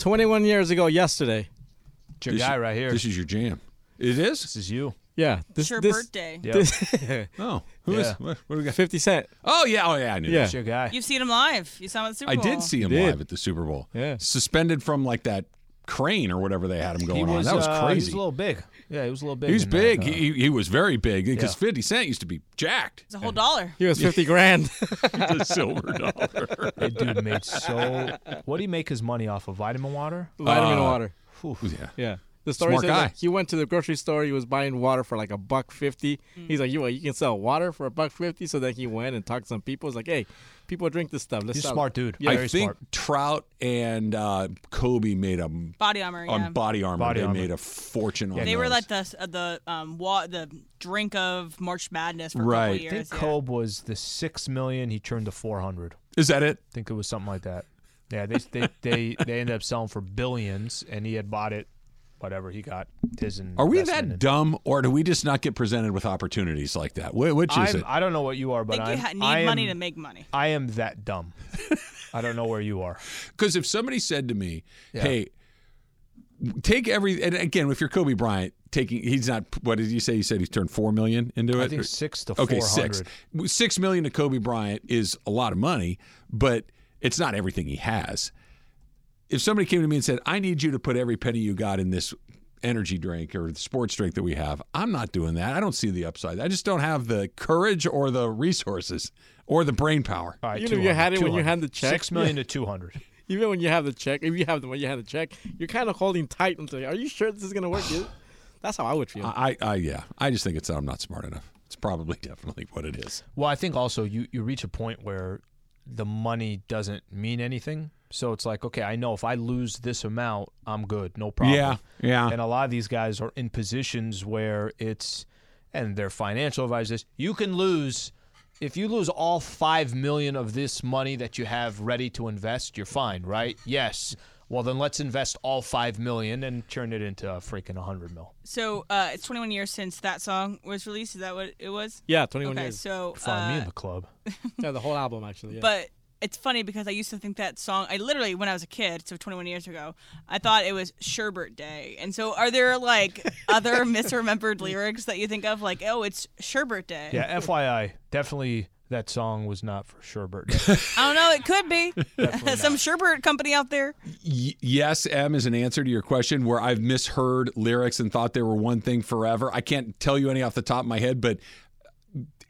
21 years ago yesterday. It's your This guy right here. This is your jam. It is? This is you. Yeah. This, It's your this, birthday. Yep. This, Oh, who is? Yeah. What, what do we got? 50 Cent. Oh yeah, oh yeah, I knew. Yeah. It's your guy. You've seen him live. You saw him at the Super Bowl. I did see him Did. live at the Super Bowl. Yeah. Suspended from like that crane or whatever they had him going he was, on. That was uh, He was a little big. Yeah, he was a little big. He was in that, big. uh, he, he was very big because Yeah. 50 Cent used to be jacked. It's a whole dollar. He was 50 grand. the silver dollar. that dude made so. What do he make his money off of? Vitamin water. Vitamin Uh, water. yeah. Yeah. The story Smart says guy. that he went to the grocery store. He was buying water for like a buck fifty. Mm. He's like, "You, you can sell water for a buck fifty? So then he went and talked to some people. He's like, "Hey, people drink this stuff. Let's He's a sell smart dude. Yeah. I Very think smart. Trout and uh, Kobe made a Body armor. Yeah. on body armor. Body they armor. made a fortune on they were those. like the uh, the um wa- the drink of March Madness for a Right. couple I years. think yeah. Kobe was the six million. He turned to four hundred. Is that it? I think it was something like that. Yeah, they they they, they ended up selling for billions, and he had bought it. Whatever he got his. Are we that in. dumb, or do we just not get presented with opportunities like that? Wh- Which is I'm, it? I don't know what you are, but think I'm, you ha- need I money to make money. I am that dumb. I don't know where you are. Because if somebody said to me, "Hey, take every," and again, if you're Kobe Bryant, taking he's not. What did you say? You said he turned four million into it. I think six to okay, four six. Six million to Kobe Bryant is a lot of money, but it's not everything he has. If somebody came to me and said, "I need you to put every penny you got in this energy drink or the sports drink that we have," I'm not doing that. I don't see the upside. I just don't have the courage or the resources or the brain power. All right, You know, you had it when you had the check. Six million to two hundred. Even when you have the check, if you have the when you have the check, you're kind of holding tight until. Are you sure this is gonna work? That's how I would feel. I, I, yeah, I just think it's that I'm not smart enough. It's probably definitely what it is. Well, I think also you you reach a point where the money doesn't mean anything. So it's like, okay, I know if I lose this amount, I'm good, no problem. Yeah, yeah. And a lot of these guys are in positions where it's, and their financial advisors, you can lose. If you lose all five million of this money that you have ready to invest, you're fine, right? Yes. Well, then let's invest all five million and turn it into a freaking hundred mil. So uh, it's 21 years since that song was released. Is that what it was? yeah, 21 Okay, years. so Find me uh, in the club. Yeah, the whole album actually. Yeah. but it's funny because I used to think that song. I literally, when I was a kid, so 21 years ago, I thought it was Sherbert Day. And so, are there like other misremembered lyrics that you think of, like, oh, it's Sherbert Day? Yeah, FYI, definitely that song was not for Sherbert. I don't know. It could be some Sherbert company out there. Y- yes, M is an answer to your question where I've misheard lyrics and thought they were one thing forever. I can't tell you any off the top of my head, but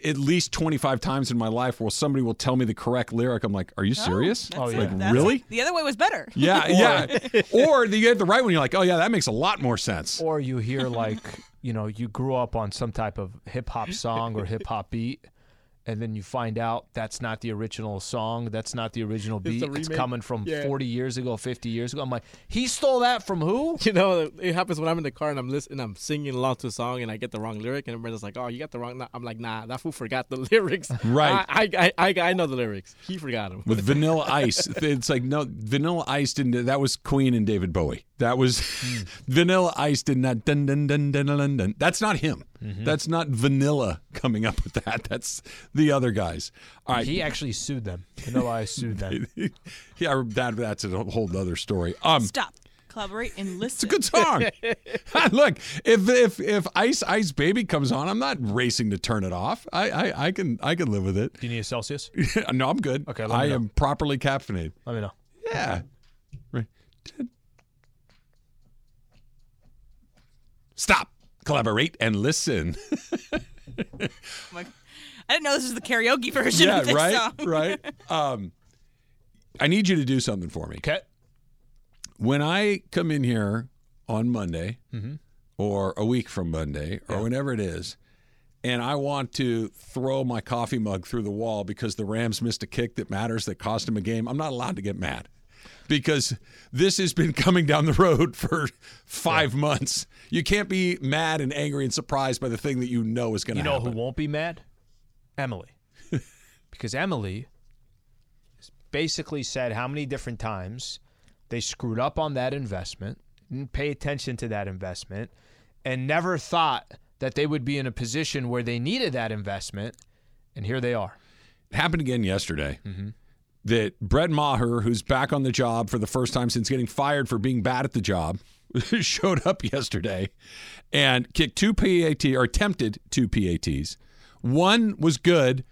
at least 25 times in my life where somebody will tell me the correct lyric. I'm like, are you oh, serious? That's Oh, it. yeah. Like, That's really? it. The other way was better. Yeah, yeah. or you get the right one, you're like, oh, yeah, that makes a lot more sense. or you hear like you know you grew up on some type of hip hop song or hip hop beat and then you find out that's not the original song that's not the original beat the it's, coming from Yeah. 40 years ago 50 years ago i'm like he stole that from who You know, it happens when I'm in the car and I'm listening, I'm singing along to a song and I get the wrong lyric and everybody's like, "Oh, you got the wrong." I'm like, "Nah, that fool forgot the lyrics." Right. I, I, I, I know the lyrics. He forgot them. With Vanilla Ice, it's like no Vanilla Ice didn't. That was Queen and David Bowie. That was Vanilla Ice did not. Dun, dun, dun, dun, dun, dun. That's not him. That's not Vanilla coming up with that. That's the other guys. All right. he actually sued them vanilla ice sued them yeah, that, that's a whole other story. Um, Stop, collaborate, and listen. it's a good song. Look, if if if Ice Ice Baby comes on, I'm not racing to turn it off. I I, I can I can live with it. do you need a celsius no, I'm good. Okay, let me I know. am properly caffeinated. let me know Yeah. Right. Stop. Collaborate and listen. Like, I didn't know this was the karaoke version yeah, of this right, song. right. Um, I need you to do something for me. okay When I come in here on Monday, or a week from Monday, or whenever it is, and I want to throw my coffee mug through the wall because the Rams missed a kick that matters that cost them a game, I'm not allowed to get mad. Because this has been coming down the road for five months. You can't be mad and angry and surprised by the thing that you know is going to happen. You know happen. who won't be mad? Emily. because Emily basically said how many different times they screwed up on that investment, didn't pay attention to that investment, and never thought that they would be in a position where they needed that investment. And here they are. It happened again yesterday. Mm-hmm. That Brett Maher, who's back on the job for the first time since getting fired for being bad at the job, showed up yesterday and kicked two PAT or attempted two PATs. One was good,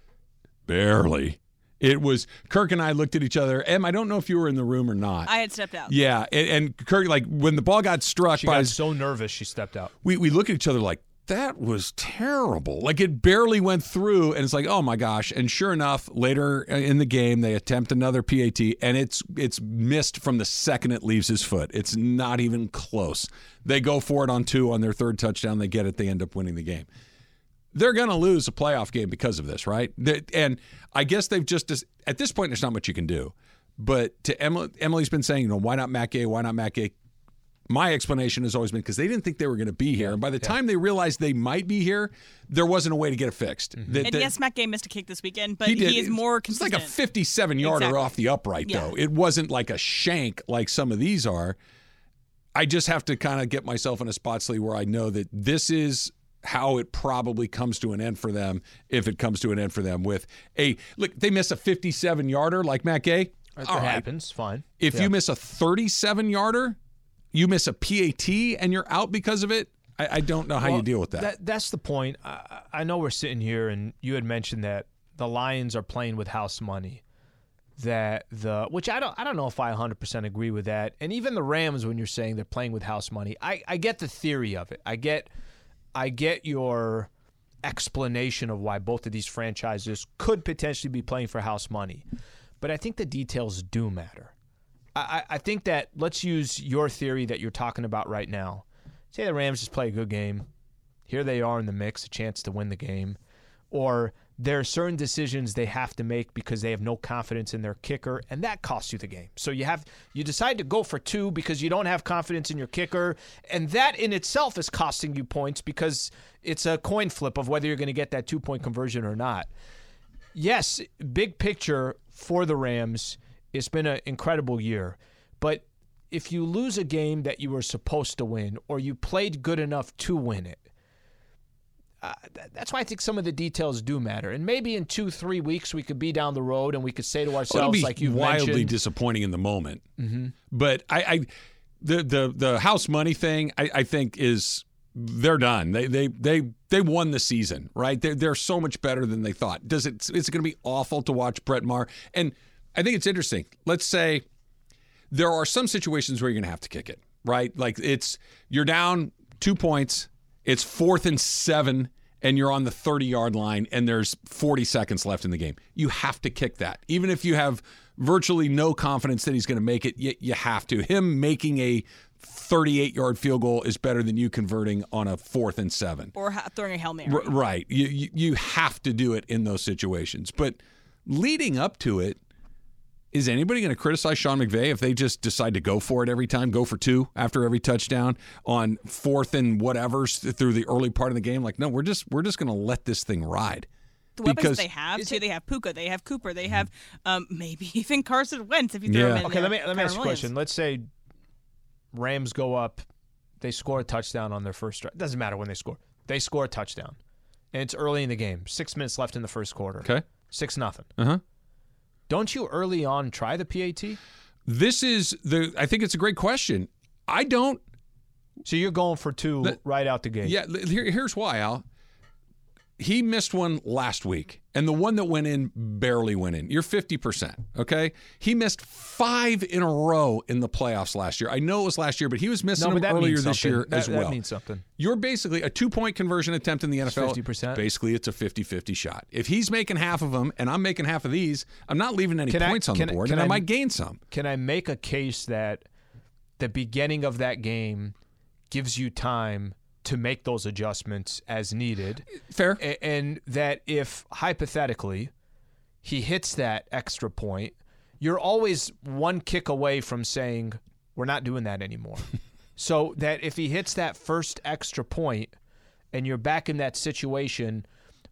barely. It was Kirk and I looked at each other. Em, I don't know if you were in the room or not. I had stepped out. yeah, and, and Kirk, like when the ball got struck She by got his, so nervous she stepped out. we we look at each other like that was terrible. Like it barely went through, and it's like, oh my gosh! And sure enough, later uh, in the game, they attempt another PAT, and it's it's missed from the second it leaves his foot. It's not even close. They go for it on two on their third touchdown. They get it. They end up winning the game. They're going to lose a playoff game because of this, right? And I guess they've just at this point, there's not much you can do. But to Emily, Emily's been saying, you know, why not Matt Gay? Why not Matt Gay? My explanation has always been because they didn't think they were going to be here. And by the time they realized they might be here, there wasn't a way to get it fixed. Mm-hmm. That- And yes, Matt Gay missed a kick this weekend, but he he, did. is more It's like a 57 yarder Exactly. off the upright, Yeah. though. It wasn't like a shank like some of these are. I just have to kind of get myself in a spot, Slee, where I know that this is how it probably comes to an end for them if it comes to an end for them with a look they miss a 57 yarder like Matt Gay That All right. happens. Fine. if Yeah. you miss a 37 yarder you miss a PAT and you're out because of it I, I don't know how you deal with that. That's the point. I, I know we're sitting here, and you had mentioned that the Lions are playing with house money. That the which I don't I don't know if I 100% agree with that. And even the Rams, when you're saying they're playing with house money, I, I get the theory of it. I get I get your explanation of why both of these franchises could potentially be playing for house money. But I think the details do matter. I, I think that let's use your theory that you're talking about right now. Say the Rams just play a good game. Here they are in the mix, a chance to win the game. Or there are certain decisions they have to make because they have no confidence in their kicker, and that costs you the game. So you have you decide to go for two because you don't have confidence in your kicker, and that in itself is costing you points because it's a coin flip of whether you're going to get that two point conversion or not yes, big picture for the Rams, it's been an incredible year. But if you lose a game that you were supposed to win or you played good enough to win it, uh, th- that's why I think some of the details do matter. And maybe in two, three weeks, we could be down the road and we could say to ourselves, like you wildly mentioned, disappointing in the moment. But I, I, the the the house money thing, I, I think is they're done. They they they they won the season, right? They're they're so much better than they thought. Does it? Is it going to be awful to watch Brett Maher? And I think it's interesting. Let's say there are some situations where you're going to have to kick it, right? Like it's you're down two points, it's fourth and seven, and you're on the 30 yard line, and there's 40 seconds left in the game. You have to kick that, even if you have virtually no confidence that he's going to make it. You, you have to. Him making a 38 yard field goal is better than you converting on a fourth and seven. or ha- throwing a hail mary. R- right. You, you you have to do it in those situations. But leading up to it, is anybody going to criticize Sean McVay if they just decide to go for it every time, go for two after every touchdown on fourth and whatever's through the early part of the game? Like, no, we're just we're just going to let this thing ride. The weapons because- they have too. They have Puka. They have Cooper. They have um, maybe even Carson Wentz if you throw Yeah. him in Okay, there. let me let me Kyren ask you a question. Let's say Rams go up, they score a touchdown on their first drive. Doesn't matter when they score. They score a touchdown, and it's early in the game. Six minutes left in the first quarter. Okay. six nothing. Uh huh. Don't you early on try the PAT? This is the. I think it's a great question. I don't. So you're going for two The- right out the gate. Yeah, here, here's why, Al. He missed one last week, and the one that went in barely went in. You're 50%, okay? He missed five in a row in the playoffs last year. I know it was last year, but he was missing No, them earlier this year That- as that well. means something. You're basically a two point conversion attempt in the NFL. 50%. Basically, it's a 50 50 shot. If he's making half of them and I'm making half of these, I'm not leaving any Can I- points on can the board, and I, I- might gain some. Can I make a case that the beginning of that game gives you time to make those adjustments as needed? Fair. A- and that if hypothetically he hits that extra point, you're always one kick away from saying we're not doing that anymore. so that if he hits that first extra point and you're back in that situation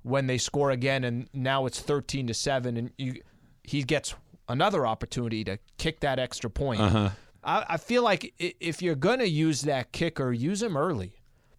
when they score again and now it's 13 to 7 and you he gets another opportunity to kick that extra point. Uh-huh. I, I feel like if you're going to use that kicker, use him early.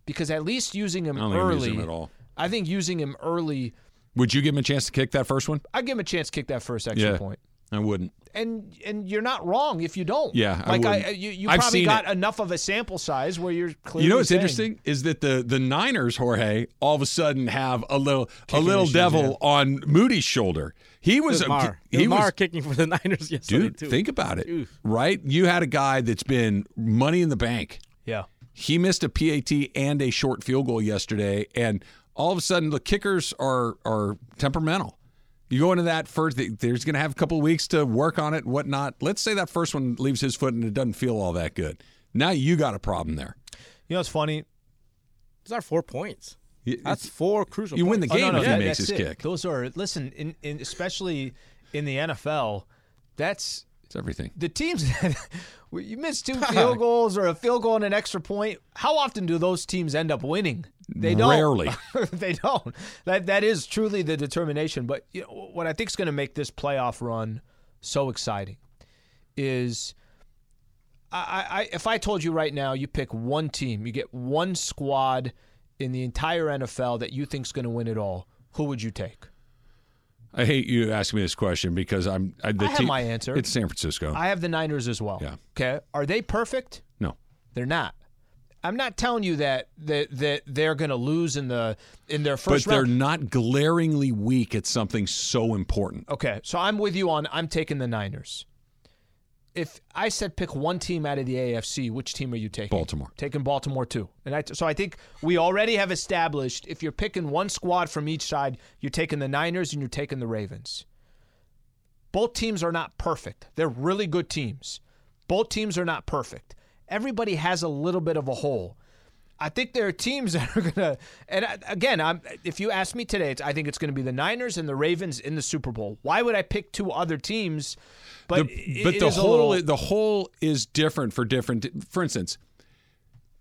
Because at least using him I don't think I'd use early him at all. I think using him early Would you give him a chance to kick that first one? I give him a chance to kick that first extra Yeah. point. I wouldn't. And and you're not wrong if you don't. Yeah, I like I, wouldn't. you, you I've probably seen got it. enough of a sample size where you're clearly. You know what's saying- interesting is that the the Niners, Jorge, all of a sudden have a little a little issues, devil yeah. on Moody's shoulder. He was It was a, Mar. he Mar was kicking for the Niners yesterday dude. too. Think about it, Oof. right? You had a guy that's been money in the bank. Yeah. He missed a PAT and a short field goal yesterday, and all of a sudden the kickers are are temperamental. You go into that first. There's going to have a couple of weeks to work on it and whatnot. Let's say that first one leaves his foot and it doesn't feel all that good. Now you got a problem there. You know it's funny? Those are four points. You- That's four crucial. You win the game oh, no, no, if yeah, he makes that's his it. kick. Those are listen, in, in especially in the NFL, that's It's everything. the teams that you miss two field goals or a field goal and an extra point. How often do those teams end up winning? They don't. Rarely. they don't. That that is truly the determination. But you know, what I think is going to make this playoff run so exciting is. I, I, if I told you right now, you pick one team, you get one squad in the entire NFL that you think is going to win it all. Who would you take? I hate you asking me this question because I'm. I, the I have team- my answer. It's San Francisco. I have the Niners as well. Yeah. Okay. Are they perfect? no. They're not. I'm not telling you that that, that they're going to lose in the in their first But they're not glaringly weak at something so important. Okay, so I'm with you on. I'm taking the Niners. If I said pick one team out of the AFC, which team are you taking? Baltimore. Taking Baltimore too. And I, so I think we already have established if you're picking one squad from each side, you're taking the Niners and you're taking the Ravens. Both teams are not perfect. They're really good teams. Both teams are not perfect. Everybody has a little bit of a hole. I think there are teams that are gonna. And I- again, I'm. If you ask me today, it's, I think it's going to be the Niners and the Ravens in the Super Bowl. Why would I pick two other teams? But The- it- but it the is whole little- the whole is different for different. For instance,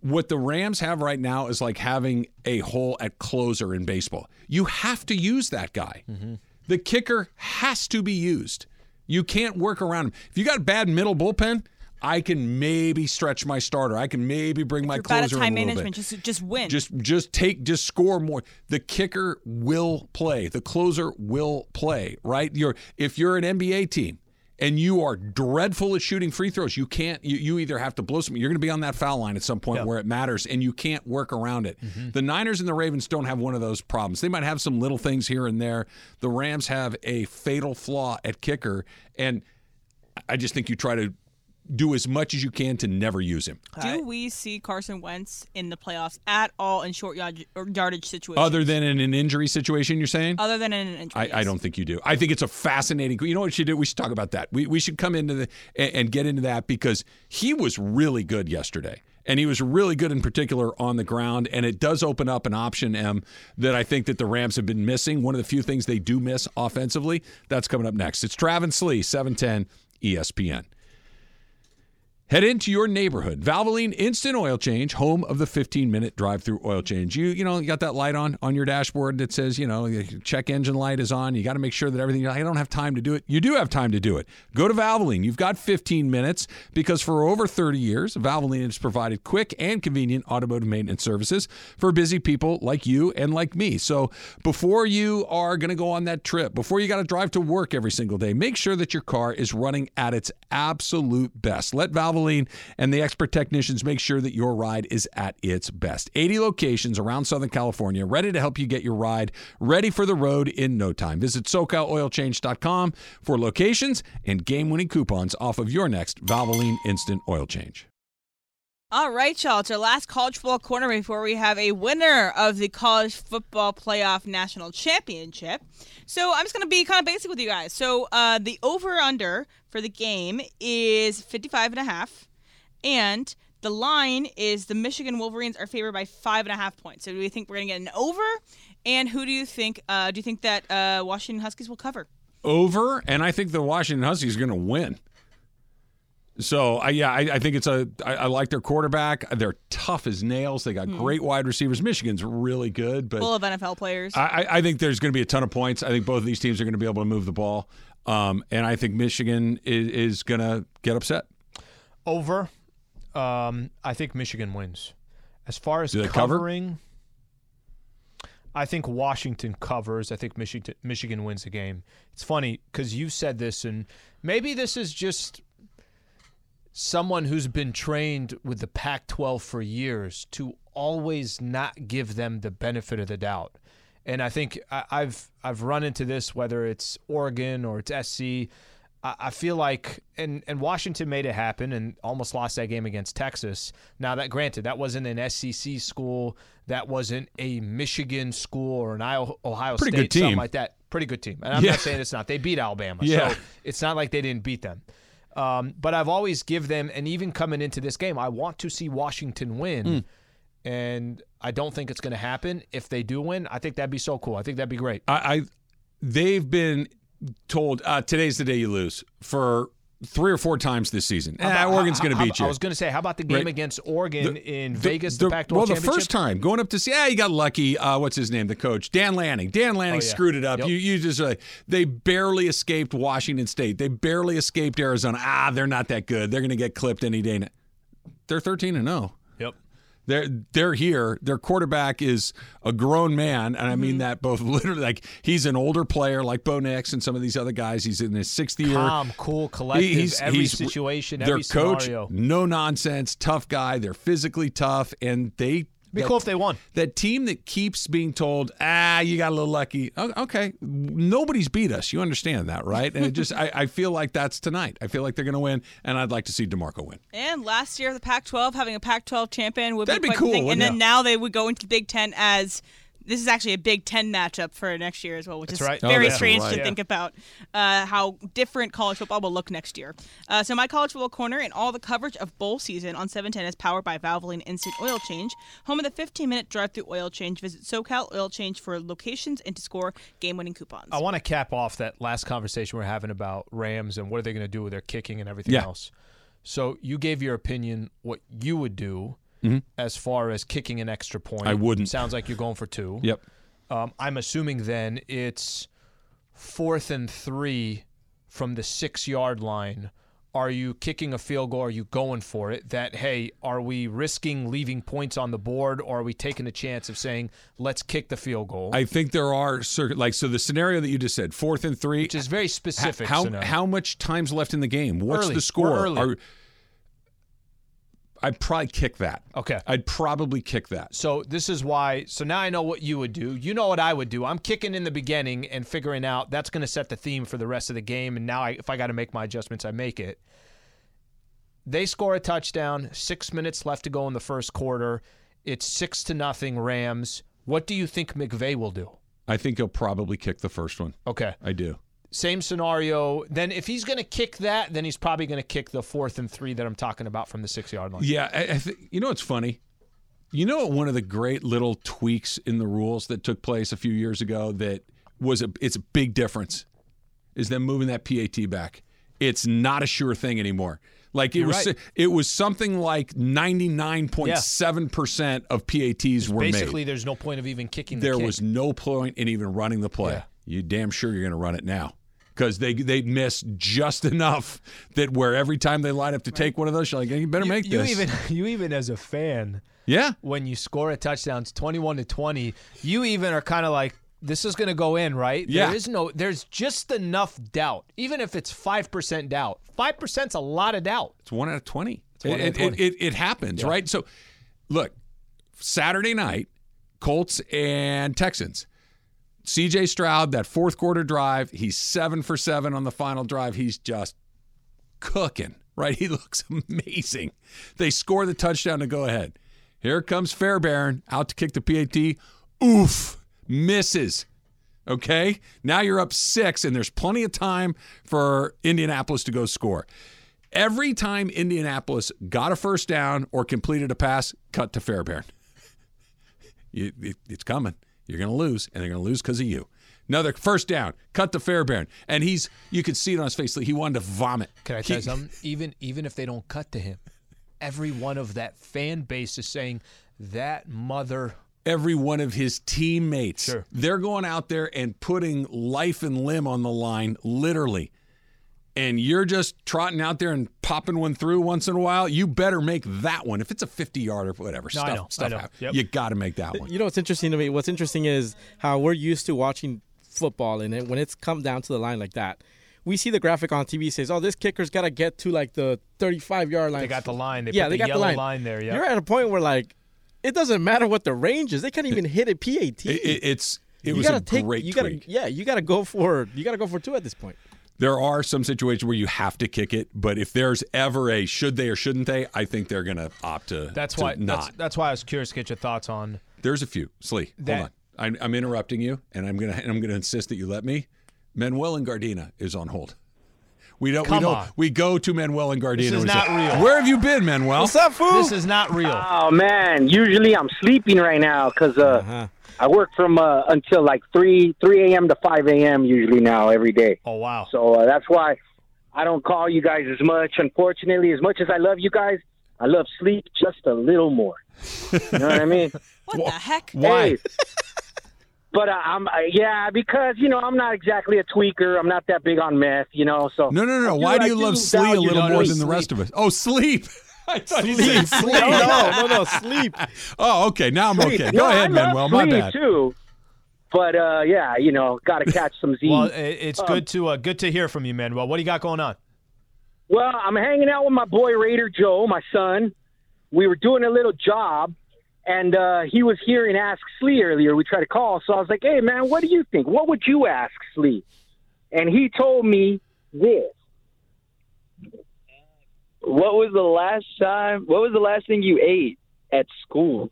what the Rams have right now is like having a hole at closer in baseball. You have to use that guy. Mm-hmm. The kicker has to be used. You can't work around him. If you got bad middle bullpen, I can maybe stretch my starter. I can maybe bring my You're bad at closer time a management. bit. Just just win. Just just take just score more. The kicker will play. The closer will play, right? You're if you're an NBA team and you are dreadful at shooting free throws, you can't you, you either have to blow some you're going to be on that foul line at some point where it matters and you can't work around it. Mm-hmm. The Niners and the Ravens don't have one of those problems. They might have some little things here and there. The Rams have a fatal flaw at kicker and I just think you try to do as much as you can to never use him. Do we see Carson Wentz in the playoffs at all in short yard- yardage situations? Other than in an injury situation, you're saying? other than in an injury. I, I don't think you do. I think it's a fascinating. You know what we should do? We should talk about that. We, we should come into the and, and get into that because he was really good yesterday, and he was really good in particular on the ground. And it does open up an option M that I think that the Rams have been missing. One of the few things they do miss offensively. That's coming up next. It's Travis Lee, seven ten ESPN. Head into your neighborhood. Valvoline Instant Oil Change, home of the 15-minute drive-through oil change. You you know, you got that light on on your dashboard that says, you know, check engine light is on. You got to make sure that everything I don't have time to do it. You do have time to do it. Go to Valvoline. You've got 15 minutes because for over 30 years, Valvoline has provided quick and convenient automotive maintenance services for busy people like you and like me. So, before you are going to go on that trip, before you got to drive to work every single day, make sure that your car is running at its absolute best. Let Valvoline and the expert technicians make sure that your ride is at its best. 80 locations around Southern California ready to help you get your ride ready for the road in no time. Visit SoCalOilChange.com for locations and game winning coupons off of your next Valvoline Instant Oil Change. All right, y'all. It's our last college football corner before we have a winner of the college football playoff national championship. So I'm just going to be kind of basic with you guys. So uh, the over under for the game is 55 and a half, and the line is the Michigan Wolverines are favored by five and a half points. So do we think we're going to get an over? And who do you think? Uh, do you think that uh, Washington Huskies will cover? over, and I think the Washington Huskies are going to win. So I yeah, I, I think it's a. I, I like their quarterback. They're tough as nails. They got great wide receivers. Michigan's really good, but Full of NFL players. I, I- I think there's going to be a ton of points. I think both of these teams are going to be able to move the ball, um, and I think Michigan is, is going to get upset. Over. Um, I think Michigan wins. As far as Do they cover? covering, I think Washington covers. I think Michigan Michigan wins the game. It's funny because you said this, and maybe this is just someone who's been trained with the Pac-12 for years to always not give them the benefit of the doubt. And I think I've I've run into this whether it's Oregon or it's SC. I feel like and and Washington made it happen and almost lost that game against Texas. Now that granted, that wasn't an SEC school, that wasn't a Michigan school or an Io- Ohio Pretty State, good team. something like that. Pretty good team. And I'm Yeah. not saying it's not. They beat Alabama, Yeah. so it's not like they didn't beat them. Um, but I've always give them, and even coming into this game, I want to see Washington win. Hmm. And I don't think it's going to happen. If they do win, I think that'd be so cool. I think that'd be great. I, I they've been told uh, today's the day you lose for three or four times this season. How Ah, Oregon's going to beat you. I was going to say, how about the game Right. against Oregon in The- Vegas, the, Pac-12 well, the first time going up to see, yeah, you got lucky. Uh, what's his name? The coach, Dan Lanning. Dan Lanning Oh, yeah. screwed it up. Yep. You, you just uh, they barely escaped Washington State. They barely escaped Arizona. Ah, they're not that good. They're going to get clipped any day. now. They're thirteen and zero. They're they're here. Their quarterback is a grown man, and I Mm-hmm. mean that both literally. Like he's an older player, like Bo Nix and some of these other guys. He's in his sixth year. Calm, cool, collective, every situation, their every coach, scenario. no nonsense, tough guy. They're physically tough, and they. Be that- cool if they won. That team that keeps being told, ah, you got a little lucky. Okay, nobody's beat us. You understand that, right? And it just, I, I feel like that's tonight. I feel like they're going to win, and I'd like to see Demarco win. And last year, the Pac-12 having a Pac-12 champion would That'd be be quite cool, thing. And wouldn't then it? now they would go into the Big Ten as this is actually a Big Ten matchup for next year as well, which That's is right. Oh, very strange right. to Yeah. think about uh, how different college football will look next year. Uh, so my college football corner and all the coverage of bowl season on 710 is powered by Valvoline Instant Oil Change, home of the 15-minute drive-through oil change. Visit SoCal Oil Change for locations and to score game-winning coupons. I want to cap off that last conversation we're having about Rams and what are they going to do with their kicking and everything Yeah. else. So you gave your opinion what you would do as far as kicking an extra point. Mm-hmm. I wouldn't. Sounds like you're going for two. Yep. Um, I'm assuming then it's fourth and three from the six yard line. Are you kicking a field goal? Are you going for it? That, hey, are we risking leaving points on the board or are we taking a chance of saying, let's kick the field goal? I think there are like so the scenario that you just said, fourth and three. which is very specific. how scenario. how much time's left in the game? What's Early. the score? We're early. Are- I'd probably kick that. Okay. I'd probably kick that. So this is why. So now I know what you would do. You know what I would do. I'm kicking in the beginning and figuring out that's going to set the theme for the rest of the game. And now, I, if I got to make my adjustments, I make it. They score a touchdown. Six minutes left to go in the first quarter. It's six to nothing Rams. What do you think McVay will do? I think he'll probably kick the first one. Okay. I do. Same scenario. Then if he's going to kick that, then he's probably going to kick the fourth and three that I'm talking about from the six yard line. Yeah, I, I th- you know what's funny? You know what one of the great little tweaks in the rules that took place a few years ago that was a it's a big difference is them moving that PAT back. It's not a sure thing anymore. Like it You're was right. it was something like 99.7% of PATs were Basically, made. there's no point of even kicking the There kick. was no point in even running the play. Yeah. You damn sure you're going to run it now. Because they they miss just enough that where every time they line up to take one of those, you're like, you better you, make you this. even you even as a fan yeah, when you score a touchdown, it's 21 to 20, you even are kind of like, this is going to go in, right? Yeah. There is no, there's just enough doubt, even if it's 5% doubt. 5% is a lot of doubt. It's one out of 20. one it, out of it- 20. It, it happens, right? So, look, Saturday night, Colts and Texans. CJ Stroud, that fourth quarter drive, he's seven for seven on the final drive. He's just cooking, right? He looks amazing. They score the touchdown to go ahead. Here comes Fairbairn out to kick the PAT. Oof, misses. Okay, now you're up six, and there's plenty of time for Indianapolis to go score. Every time Indianapolis got a first down or completed a pass, cut to Fairbairn. It's coming. You're going to lose, and they're going to lose because of you. Another first down. Cut the Fairbairn. And he's you could see it on his face. He wanted to vomit. Can I tell you something? Even even if they don't cut to him, every one of that fan base is saying that mother. every one of his teammates. Sure. They're going out there and putting life and limb on the line, literally. And you're just trotting out there and popping one through once in a while. You better make that one. If it's a 50 yard or whatever, No, I stuff, I stuff know. happens. Yep. You got to make that one. You know what's interesting to me? What's interesting is how we're used to watching football, and it, when it's come down to the line like that, we see the graphic on TV says, "Oh, this kicker's got to get to like the 35 yard line." They got the line. They yeah, put they the got yellow the line. line there. Yeah. You're at a point where like it doesn't matter what the range is; they can't even hit a PAT. It, it- it's it you was gotta a take, great you gotta, tweak. yeah, you gotta go for, you gotta go for two at this point. There are some situations where you have to kick it, but if there's ever a should they or shouldn't they, I think they're going to opt to That's to why. not. That's, that's why I was curious to get your thoughts on. There's a few. Slee, That- hold on. I, I'm interrupting you, and I'm gonna and I'm gonna insist that you let me. Manuel and Gardena is on hold. We don't. Come we don't. on. We go to Manuel and Gardena. This is not say, real. Where have you been, Manuel? What's up, fool? This is not real. Oh man, usually I'm sleeping right now because uh, Uh-huh. I work from uh, until like three three a.m. to five a.m. usually now every day. oh wow. So uh, that's why I don't call you guys as much. Unfortunately, as much as I love you guys, I love sleep just a little more. You know what I mean? What the heck? Why? Hey. But uh, I'm uh, yeah because you know I'm not exactly a tweaker. I'm not that big on meth. You know, so No, no, no. I Why do I you love Slee a little more no, than the rest of us? Oh, sleep. I thought he said sleep. no, no, no, sleep. Oh, okay. Now I'm okay. Go No, ahead, I love Manuel. My sleep, bad. Too. But uh, yeah, you know, got to catch some Z's. Well, it's Um, good to uh, good to hear from you, Manuel. What do you got going on? Well, I'm hanging out with my boy Raider Joe, my son. We were doing a little job, and uh, he was here in Ask Slee earlier. We tried to call, so I was like, "Hey, man, what do you think? What would you ask Slee?" And he told me this. What was the last time? What was the last thing you ate at school?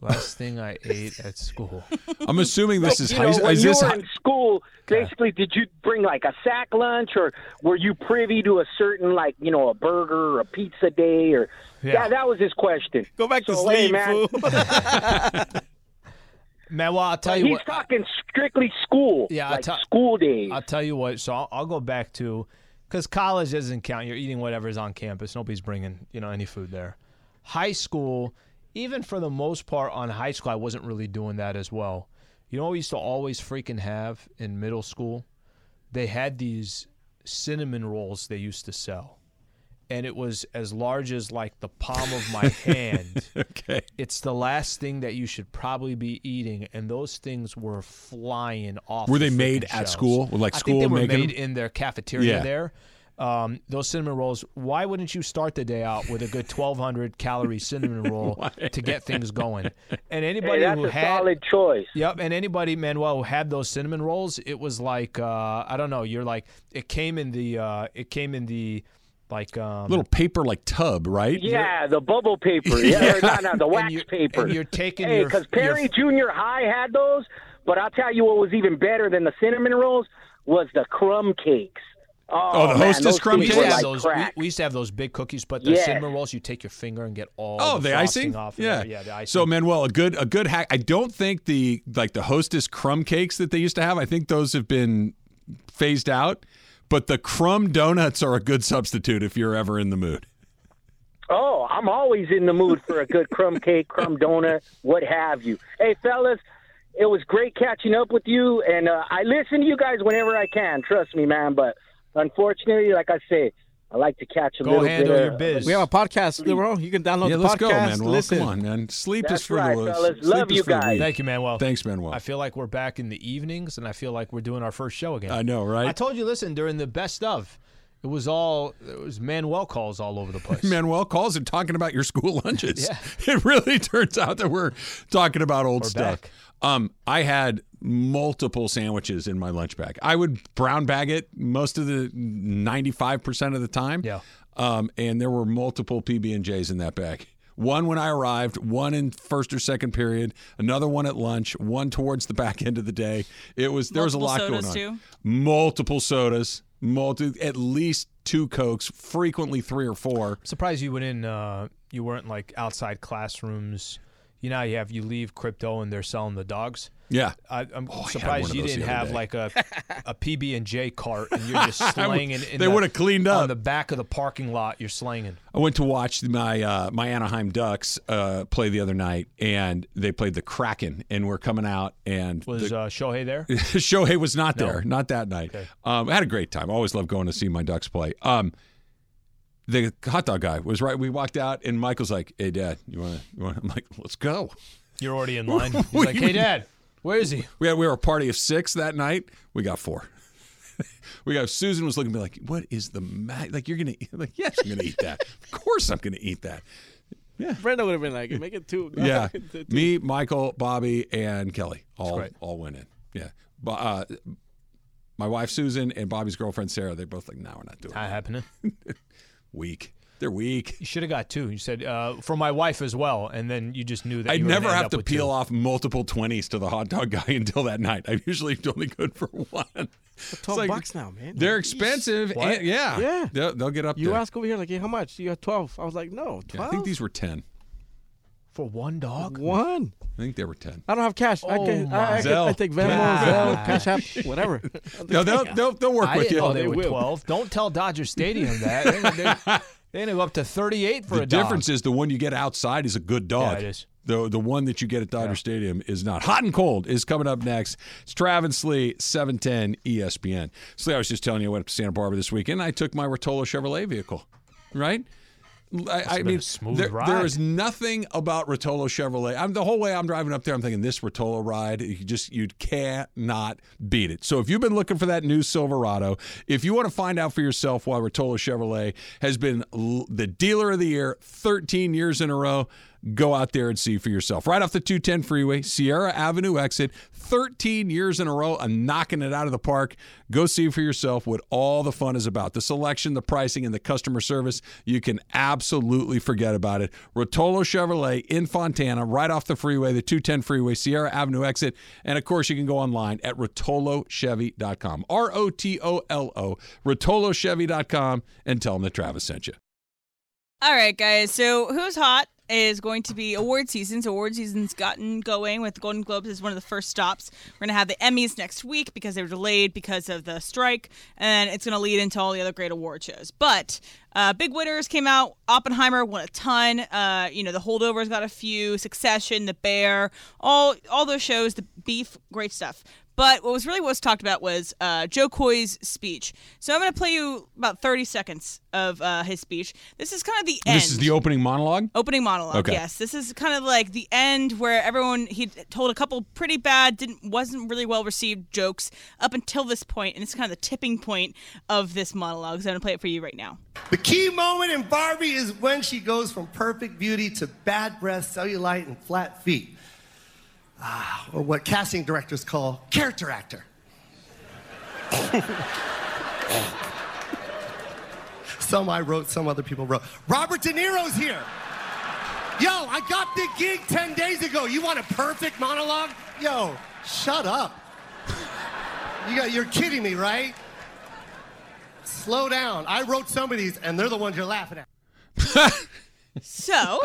Last thing I ate at school. I'm assuming this is you high. know, when Is you this were hi- in school, basically, did you bring like a sack lunch, or were you privy to a certain like you know a burger or a pizza day, or Yeah. yeah, that was his question. Go back to So, hey, sleep, man. fool. Manuel, I'll tell you He's what. He's talking strictly school, Yeah, I'll like tell- school days. I'll tell you what. So I'll, I'll go back to because college doesn't count. You're eating whatever's on campus. Nobody's bringing you know any food there. High school, even for the most part on high school, I wasn't really doing that as well. You know what we used to always freaking have in middle school? They had these cinnamon rolls they used to sell. And it was as large as like the palm of my hand. okay? It's the last thing that you should probably be eating, and those things were flying off. Were the they made freaking at shelves. school? Like I school think they were making made them? in their cafeteria Yeah. there. Um, those cinnamon rolls. Why wouldn't you start the day out with a good 1,200 calorie cinnamon roll to get things going? And anybody hey, that's who a had solid choice. Yep, and anybody, Manuel, who had those cinnamon rolls, it was like uh, I don't know. You're like it came in the uh, it came in the like um, Little paper like tub, right? Yeah, the bubble paper. Yeah, or not, not the wax you're- paper. and you're taking hey, your- because your- Perry Junior High had those, but I'll tell you what was even better than the cinnamon rolls was the crumb cakes. Oh, Oh, the man, Hostess crumb we things used, were to cakes? like those, we, we used to have those big cookies, but the Yeah. cinnamon rolls, you take your finger and get all Oh, the, the icing. off. yeah, there. yeah, the icing. So Manuel, a good a good hack. I don't think the like the Hostess crumb cakes that they used to have. I think those have been phased out. But the crumb donuts are a good substitute if you're ever in the mood. Oh, I'm always in the mood for a good crumb cake, crumb donut, what have you. Hey, fellas, it was great catching up with you, and uh, I listen to you guys whenever I can. Trust me, man. But unfortunately, like I say, I like to catch a Go little handle bit your biz. we have a podcast, bro. You can download yeah, the let's podcast. go, Manuel. Listen. Come on, man. Sleep That's is for right, the fellas. sleep Love is you for the guys. weak. Thank you, Manuel. Thanks, Manuel. I feel like we're back in the evenings, and I feel like we're doing our first show again. I know, right? I told you, listen, during the best of, it was all it was Manuel calls all over the place. Manuel calls and talking about your school lunches. Yeah. It really turns out that we're talking about old We're stuff. back. Um, I had multiple sandwiches in my lunch bag. I would brown bag it most of the 95% of the time. Yeah. Um, and there were multiple PB and J's in that bag. One when I arrived, one in first or second period, another one at lunch, one towards the back end of the day. It was there was a lot Multiple going on. sodas, too? Multiple sodas, multi at least two cokes, frequently three or four. surprised you went in. Uh, you weren't like outside classrooms. You know, you have you leave crypto and they're selling the dogs. Yeah. I, I'm Oh, I had one surprised you didn't have day. like a a PB and J cart and you're just slinging. in, in They the- would've cleaned up. on the back of the parking lot. You're slinging. I went to watch my uh, my Anaheim Ducks uh, play the other night, and they played the Kraken, and we're coming out, and Was the, uh, Shohei there? Shohei was not there, not that night. Um, I had a great time. I always love going to see my Ducks play. Um, the hot dog guy was right. We walked out, and Michael's like, "Hey, Dad, you want to?" You want? I'm like, "Let's go." You're already in line. He's like, "Hey, Dad, where is he?" We had we were a party of six that night. We got four. we got Susan was looking at me like, "What is the ma-? like? You're gonna eat? I'm like, yes, I'm gonna eat that. of course, I'm gonna eat that." Yeah, Brenda would have been like, make it two. Yeah, Two. me, Michael, Bobby, and Kelly all all went in. Yeah, but uh, my wife Susan and Bobby's girlfriend Sarah, they're both like, "No, we're not doing Not that. happening. Weak. They're weak." You should have got two. You said uh, for my wife as well, and then you just knew that. I you were never gonna end have up to peel two. off multiple twenties to the hot dog guy until that night. I'm usually only good for one. Twelve like- bucks now, man. They're expensive. And, yeah, Yeah. They'll, they'll get up You there. ask over here like, hey, how much? You got twelve. I was like, no, Yeah, twelve. I think these were ten. for one dog. one. I think they were ten. I don't have cash. I Oh can. my I, I, can, I Zelle. take Venmo, God. Zelle, Cash App, whatever. No, they'll they'll, they'll work I with you. know oh, they they were will. twelve. Don't tell Dodger Stadium that. They, they, they gonna up to thirty-eight for the a dog. The difference is the one you get outside is a good dog. Yeah, it is. The the one that you get at Dodger Stadium is not. Hot and cold is coming up next. It's Travis Lee, seven ten ESPN. Slee, I was just telling you I went up to Santa Barbara this weekend. I took my Rotolo Chevrolet vehicle. Right. I, I mean, smooth there, ride. there is nothing about Rotolo Chevrolet. I'm the whole way I'm driving up there. I'm thinking this Rotolo ride, you just you cannot beat it. So if you've been looking for that new Silverado, if you want to find out for yourself why Rotolo Chevrolet has been l- the dealer of the year 13 years in a row, go out there and see for yourself. Right off the 210 freeway, Sierra Avenue exit, 13 years in a row, and knocking it out of the park. Go see for yourself what all the fun is about. The selection, the pricing, and the customer service. You can absolutely forget about it. Rotolo Chevrolet in Fontana, right off the freeway, the 210 freeway, Sierra Avenue exit. And of course, you can go online at rotolochevy.com. R O T O L O, rotolochevy.com, and tell them that Travis sent you. All right, guys. So who's hot is going to be award season. So award season's gotten going with the Golden Globes as one of the first stops. We're gonna have the Emmys next week because they were delayed because of the strike, and it's gonna lead into all the other great award shows. But uh, big winners came out. Oppenheimer won a ton. Uh, you know, The Holdovers got a few. Succession, The Bear, all all those shows. The Beef, great stuff. But what was really what was talked about was uh, Jo Koy's speech. So I'm going to play you about 30 seconds of uh, his speech. This is kind of the end. This is the opening monologue? Opening monologue. Okay. Yes, this is kind of like the end where everyone he told a couple pretty bad, didn't wasn't really well received jokes up until this point, and it's kind of the tipping point of this monologue. So I'm gonna play it for you right now. The key moment in Barbie is when she goes from perfect beauty to bad breath, cellulite, and flat feet. Ah, or what casting directors call character actor. some I wrote, some other people wrote. Robert De Niro's here. Yo, I got the gig 10 days ago. You want a perfect monologue? Yo, shut up. You got, you're kidding me, right? Slow down. I wrote some of these, and they're the ones you're laughing at. So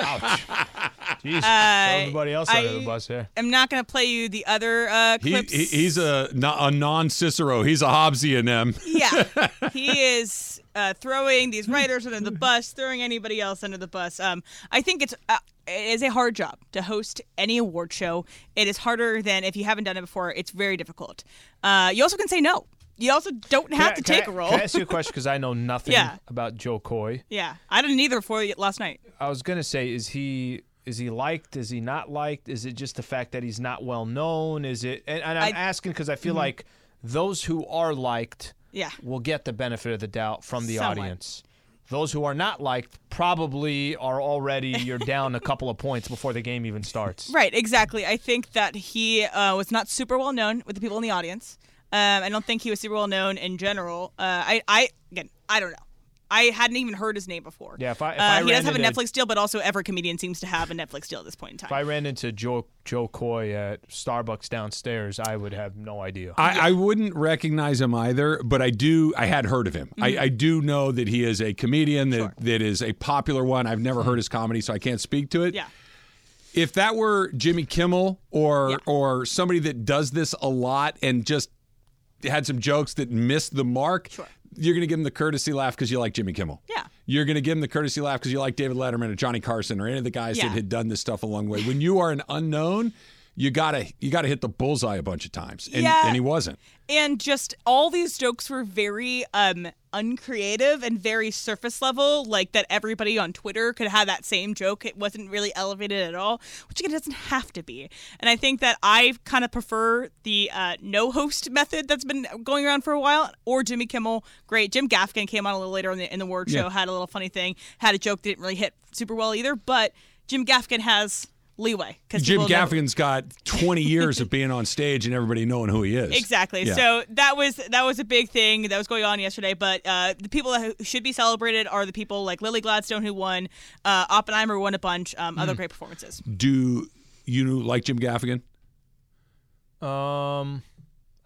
Jeez, Uh, everybody else under I- the bus here. I'm not gonna play you the other uh, clips. he- he's a, a non Cicero. He's a Hobbesian M. yeah, he is uh, throwing these writers under the bus, throwing anybody else under the bus. Um, I think it's uh, it is a hard job to host any award show. It is harder than if you haven't done it before. It's very difficult. Uh, you also can say no. You also don't have I- to take I- a role. Can I ask you a question because I know nothing Yeah. about Jo Koy? yeah, I didn't either before last night. I was gonna say, is he is he liked? Is he not liked? Is it just the fact that he's not well known? Is it? And, and I'm I- Mm-hmm. asking because I feel like those who are liked, Yeah. will get the benefit of the doubt from the Somewhat. audience. Those who are not liked probably are already you're down a couple of points before the game even starts. Right, exactly. I think that he uh, was not super well known with the people in the audience. Um, I don't think he was super well known in general. Uh, I, I again, I don't know. I hadn't even heard his name before. Yeah, if I- if uh, I he does have a Netflix deal, but also every comedian seems to have a Netflix deal at this point in time. If I ran into Joe Jo Koy at Starbucks downstairs, I would have no idea. I, I wouldn't recognize him either, but I do. I had heard of him. Mm-hmm. I, I do know that he is a comedian that, that is a popular one. I've never heard his comedy, so I can't speak to it. yeah, if that were Jimmy Kimmel or or somebody that does this a lot and just had some jokes that missed the mark, Sure. you're going to give him the courtesy laugh because you like Jimmy Kimmel. Yeah. You're going to give him the courtesy laugh because you like David Letterman or Johnny Carson or any of the guys Yeah. that had done this stuff a long way. When you are an unknown, you gotta you gotta hit the bullseye a bunch of times, and, Yeah. and he wasn't. and just all these jokes were very um uncreative and very surface level like that everybody on twitter could have that same joke. It wasn't really elevated at all which again it doesn't have to be. And i think that i kind of prefer the uh, no host method that's been going around for a while or jimmy kimmel. Great. Jim gaffigan came on a little later in the, in the word show had a little funny thing had a joke that didn't really hit super well either but jim gaffigan has leeway because Jim Gaffigan's got 20 years of being on stage and everybody knowing who he is. Exactly. Yeah. So that was that was a big thing that was going on yesterday. But uh, the people that should be celebrated are the people like Lily Gladstone who won, uh, Oppenheimer won a bunch, um, other great performances. Do you like Jim Gaffigan? Um,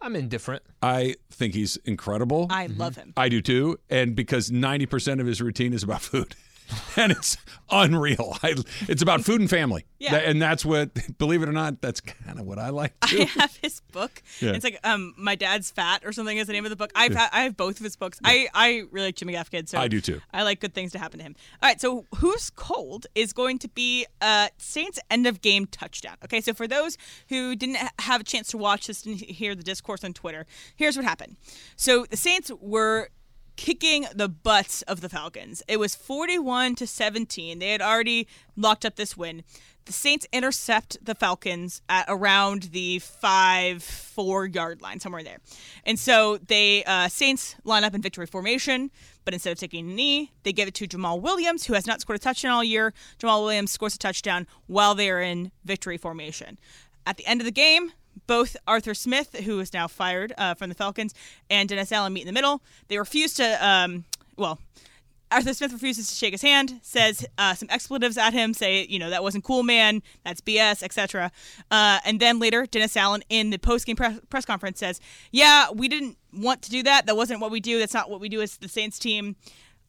I'm indifferent. I think he's incredible. I love him. I do too, and because 90% of his routine is about food. and it's unreal. I, it's about food and family. Yeah. And that's what, believe it or not, that's kind of what I like too. I have his book. Yeah. It's like um, my dad's fat or something is the name of the book. I've ha- I have both of his books. I, I really like Jimmy Gaffigan. So I do too. I like good things to happen to him. All right, so who's cold is going to be uh, Saints end of game touchdown. Okay, so for those who didn't have a chance to watch this and hear the discourse on Twitter, here's what happened. So the Saints were kicking the butts of the Falcons. It was 41 to 17. They had already locked up this win. The Saints intercept the Falcons at around the five four yard line, somewhere there, and so they uh, Saints line up in victory formation. But instead of taking a knee, they give it to Jamaal Williams, who has not scored a touchdown all year. Jamaal Williams scores a touchdown while they are in victory formation. At the end of the game, both Arthur Smith, who is now fired uh, from the Falcons, and Dennis Allen meet in the middle. They refuse to, um, well, Arthur Smith refuses to shake his hand, says uh, some expletives at him, say, you know, that wasn't cool, man, that's BS, etc. Uh, and then later, Dennis Allen in the post-game press, press conference says, yeah, we didn't want to do that. That wasn't what we do. That's not what we do as the Saints team.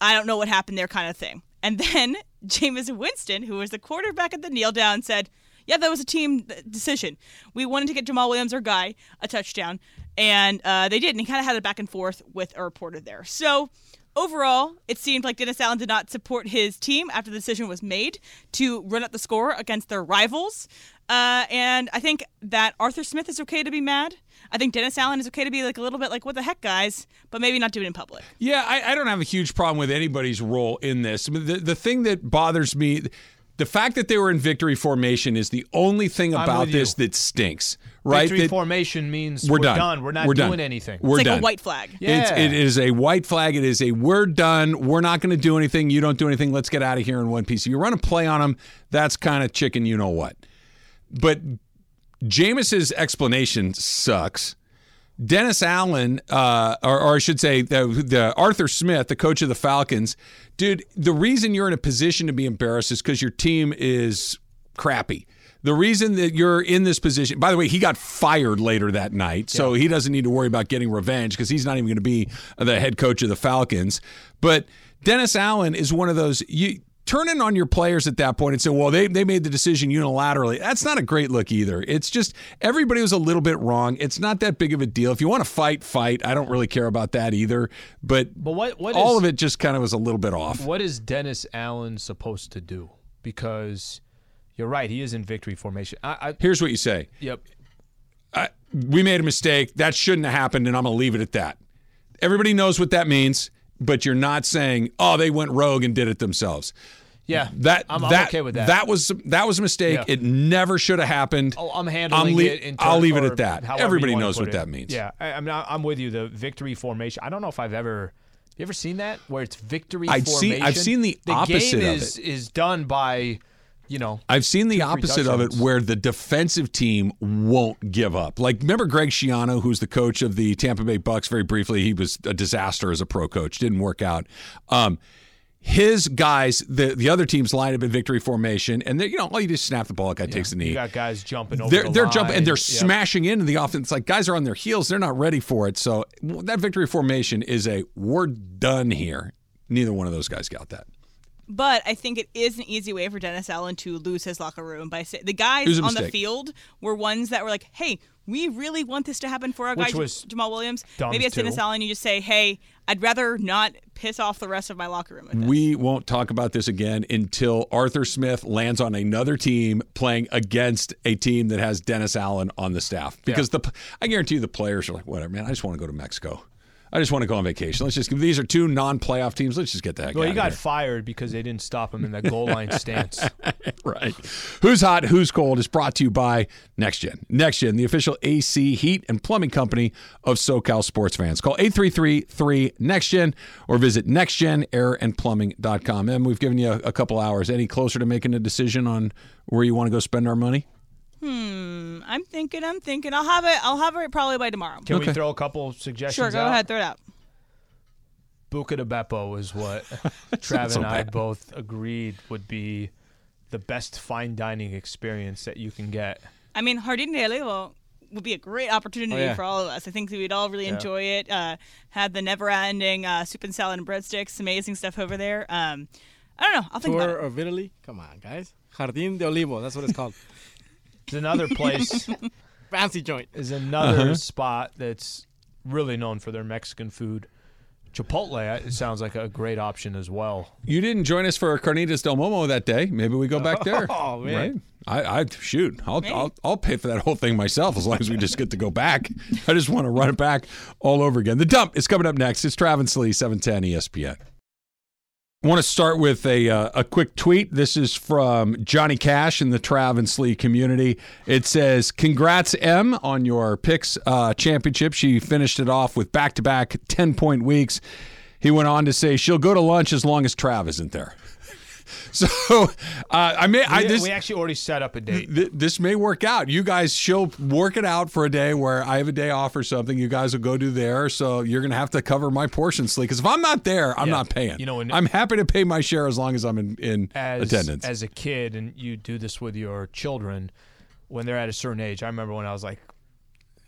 I don't know what happened there, kind of thing. And then Jameis Winston, who was the quarterback at the kneel down, said, yeah, that was a team decision. We wanted to get Jamaal Williams, our guy, a touchdown, and uh, they did. And he kind of had a back and forth with a reporter there. So overall, it seemed like Dennis Allen did not support his team after the decision was made to run up the score against their rivals. Uh, and I think that Arthur Smith is okay to be mad. I think Dennis Allen is okay to be like a little bit like, what the heck, guys, but maybe not do it in public. Yeah, I, I don't have a huge problem with anybody's role in this. I mean, the, the thing that bothers me, the fact that they were in victory formation is the only thing about with you. this that stinks, right? Victory That- formation means we're, we're, done. We're not We're doing done. anything. We're it's like done. a white flag. It's, Yeah. it is a white flag. It is a we're done. We're not going to do anything. You don't do anything. Let's get out of here in one piece. If you run a play on them, that's kind of chicken. You know what? But Jameis's explanation sucks. Dennis Allen, uh, or, or I should say, the, the Arthur Smith, the coach of the Falcons, dude. The reason you're in a position to be embarrassed is because your team is crappy. The reason that you're in this position, by the way, he got fired later that night, so he doesn't need to worry about getting revenge because he's not even going to be the head coach of the Falcons. But Dennis Allen is one of those you turn in on your players at that point and say, well, they, they made the decision unilaterally. That's not a great look either. It's just everybody was a little bit wrong. It's not that big of a deal. If you want to fight, fight. I don't really care about that either. But, But what what all is- of it just kind of was a little bit off. What is Dennis Allen supposed to do? Because you're right, he is in victory formation. I, I Here's what you say. yep. I, we made a mistake. That shouldn't have happened, and I'm going to leave it at that. Everybody knows what that means, but you're not saying, "Oh, they went rogue and did it themselves." Yeah, That I'm, I'm that okay with that. That was that was a mistake. Yeah. It never should have happened. Oh, I'm handling lea- it. In I'll leave it at that. Everybody knows what it. that means. Yeah, I, I- I'm with you. The victory formation. I don't know if I've ever. You ever seen that where it's victory I'd formation? I've seen the opposite game of is, it. is done by, you know, I've seen the opposite of it where the defensive team won't give up. Like remember Greg Schiano, who's the coach of the Tampa Bay Bucks very briefly, he was a disaster as a pro coach, didn't work out. Um, his guys, the the other teams line up in victory formation, and they, you know, all you do is snap the ball, a guy takes the knee. you got guys jumping over. they're the they're jumping and they're Yep. smashing into the offense. Like guys are on their heels, they're not ready for it. So that victory formation is a we're done here. Neither one of those guys got that. But I think it is an easy way for Dennis Allen to lose his locker room by say, the guys It was a on the field were ones that were like, "Hey, we really want this to happen for our Which guy Jamaal Williams." Maybe it's Dennis. Allen. You just say, "Hey, I'd rather not piss off the rest of my locker room." With this. We won't talk about this again until Arthur Smith lands on another team playing against a team that has Dennis Allen on the staff. Because the I guarantee you the players are like, whatever, man. I just want to go to Mexico. I just want to go on vacation. Let's just these are two non-playoff teams. Let's just get that. Well, he got here. fired because they didn't stop him in that goal line stance. right. Who's hot, who's cold is brought to you by NexGen. NexGen, the official AC heat and plumbing company of SoCal sports fans. Call 833-3-NexGen or visit nexgenairandplumbing.com. And we've given you a, a couple hours. Any closer to making a decision on where you want to go spend our money? Hmm. I'm thinking. I'm thinking. I'll have it. I'll have it probably by tomorrow. Can Okay. we throw a couple suggestions Sure. Go out? ahead. Throw it out. Buca de Beppo is what Trav so and I bad. both agreed would be the best fine dining experience that you can get. I mean, Jardín de Olivo would be a great opportunity Oh, yeah. for all of us. I think we'd all really enjoy it. Uh, had the never-ending uh, soup and salad and breadsticks, amazing stuff over there. Um, I don't know. I'll think about Tour it. of Italy. Come on, guys. Jardín de Olivo. That's what it's called. There's another place Fancy joint. is another Uh-huh. spot that's really known for their Mexican food. Chipotle it sounds like a great option as well. You didn't join us for Carnitas del Momo that day. Maybe we go back there. Oh, man. Right? I, I shoot. I'll, I'll I'll pay for that whole thing myself as long as we just get to go back. I just want to run it back all over again. The dump is coming up next. It's Travis Lee, E 710 ESPN. I want to start with a uh, a quick tweet. This is from Johnny Cash in the Trav and Slee community. It says, "Congrats, M, on your picks uh, championship. She finished it off with back to back ten point weeks." He went on to say, "She'll go to lunch as long as Trav isn't there." So uh, I may I We, this we actually already set up a date. th- this may work out. You guys, she'll work it out for a day where I have a day off or something. You guys will go do there. So you're going to have to cover my portion, Slee. Because if I'm not there, I'm Yeah. not paying. You know, I'm happy to pay my share as long as I'm in, in as attendance. as a kid, and you do this with your children when they're at a certain age. I remember when I was like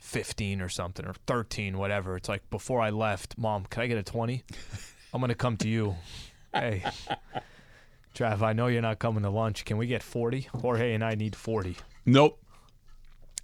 15 or something, or 13, whatever. It's like before I left, Mom, can I get a 20? I'm gonna come to you. Hey, Trav, I know you're not coming to lunch. Can we get 40? Jorge and I need 40. nope.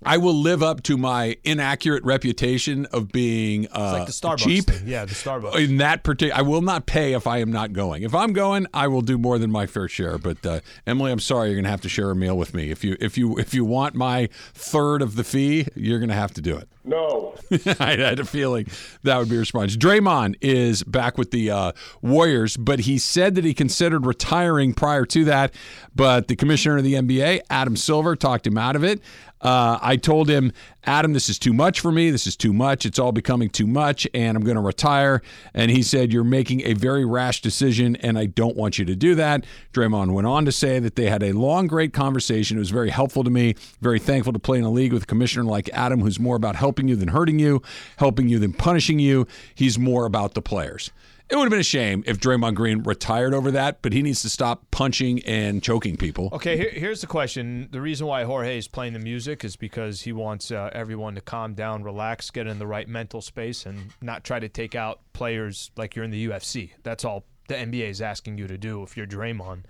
I will live up to my inaccurate reputation of being uh, It's like the Starbucks cheap. thing. Yeah, the Starbucks. In that particular, I will not pay if I am not going. If I'm going, I will do more than my fair share. But uh, Emily, I'm sorry, you're going to have to share a meal with me. If you if you if you want my third of the fee, you're going to have to do it. No. I had a feeling that would be a response. Draymond is back with the uh, Warriors, but he said that he considered retiring prior to that. But the commissioner of the NBA, Adam Silver, talked him out of it. Uh, I told him, Adam, this is too much for me. This is too much. It's all becoming too much, and I'm going to retire. And he said, You're making a very rash decision, and I don't want you to do that. Draymond went on to say that they had a long, great conversation. It was very helpful to me. Very thankful to play in a league with a commissioner like Adam, who's more about helping you than hurting you, helping you than punishing you. He's more about the players. It would have been a shame if Draymond Green retired over that, but he needs to stop punching and choking people. Okay, here, here's the question. The reason why Jorge is playing the music is because he wants uh, everyone to calm down, relax, get in the right mental space, and not try to take out players like you're in the UFC. That's all the NBA is asking you to do if you're Draymond.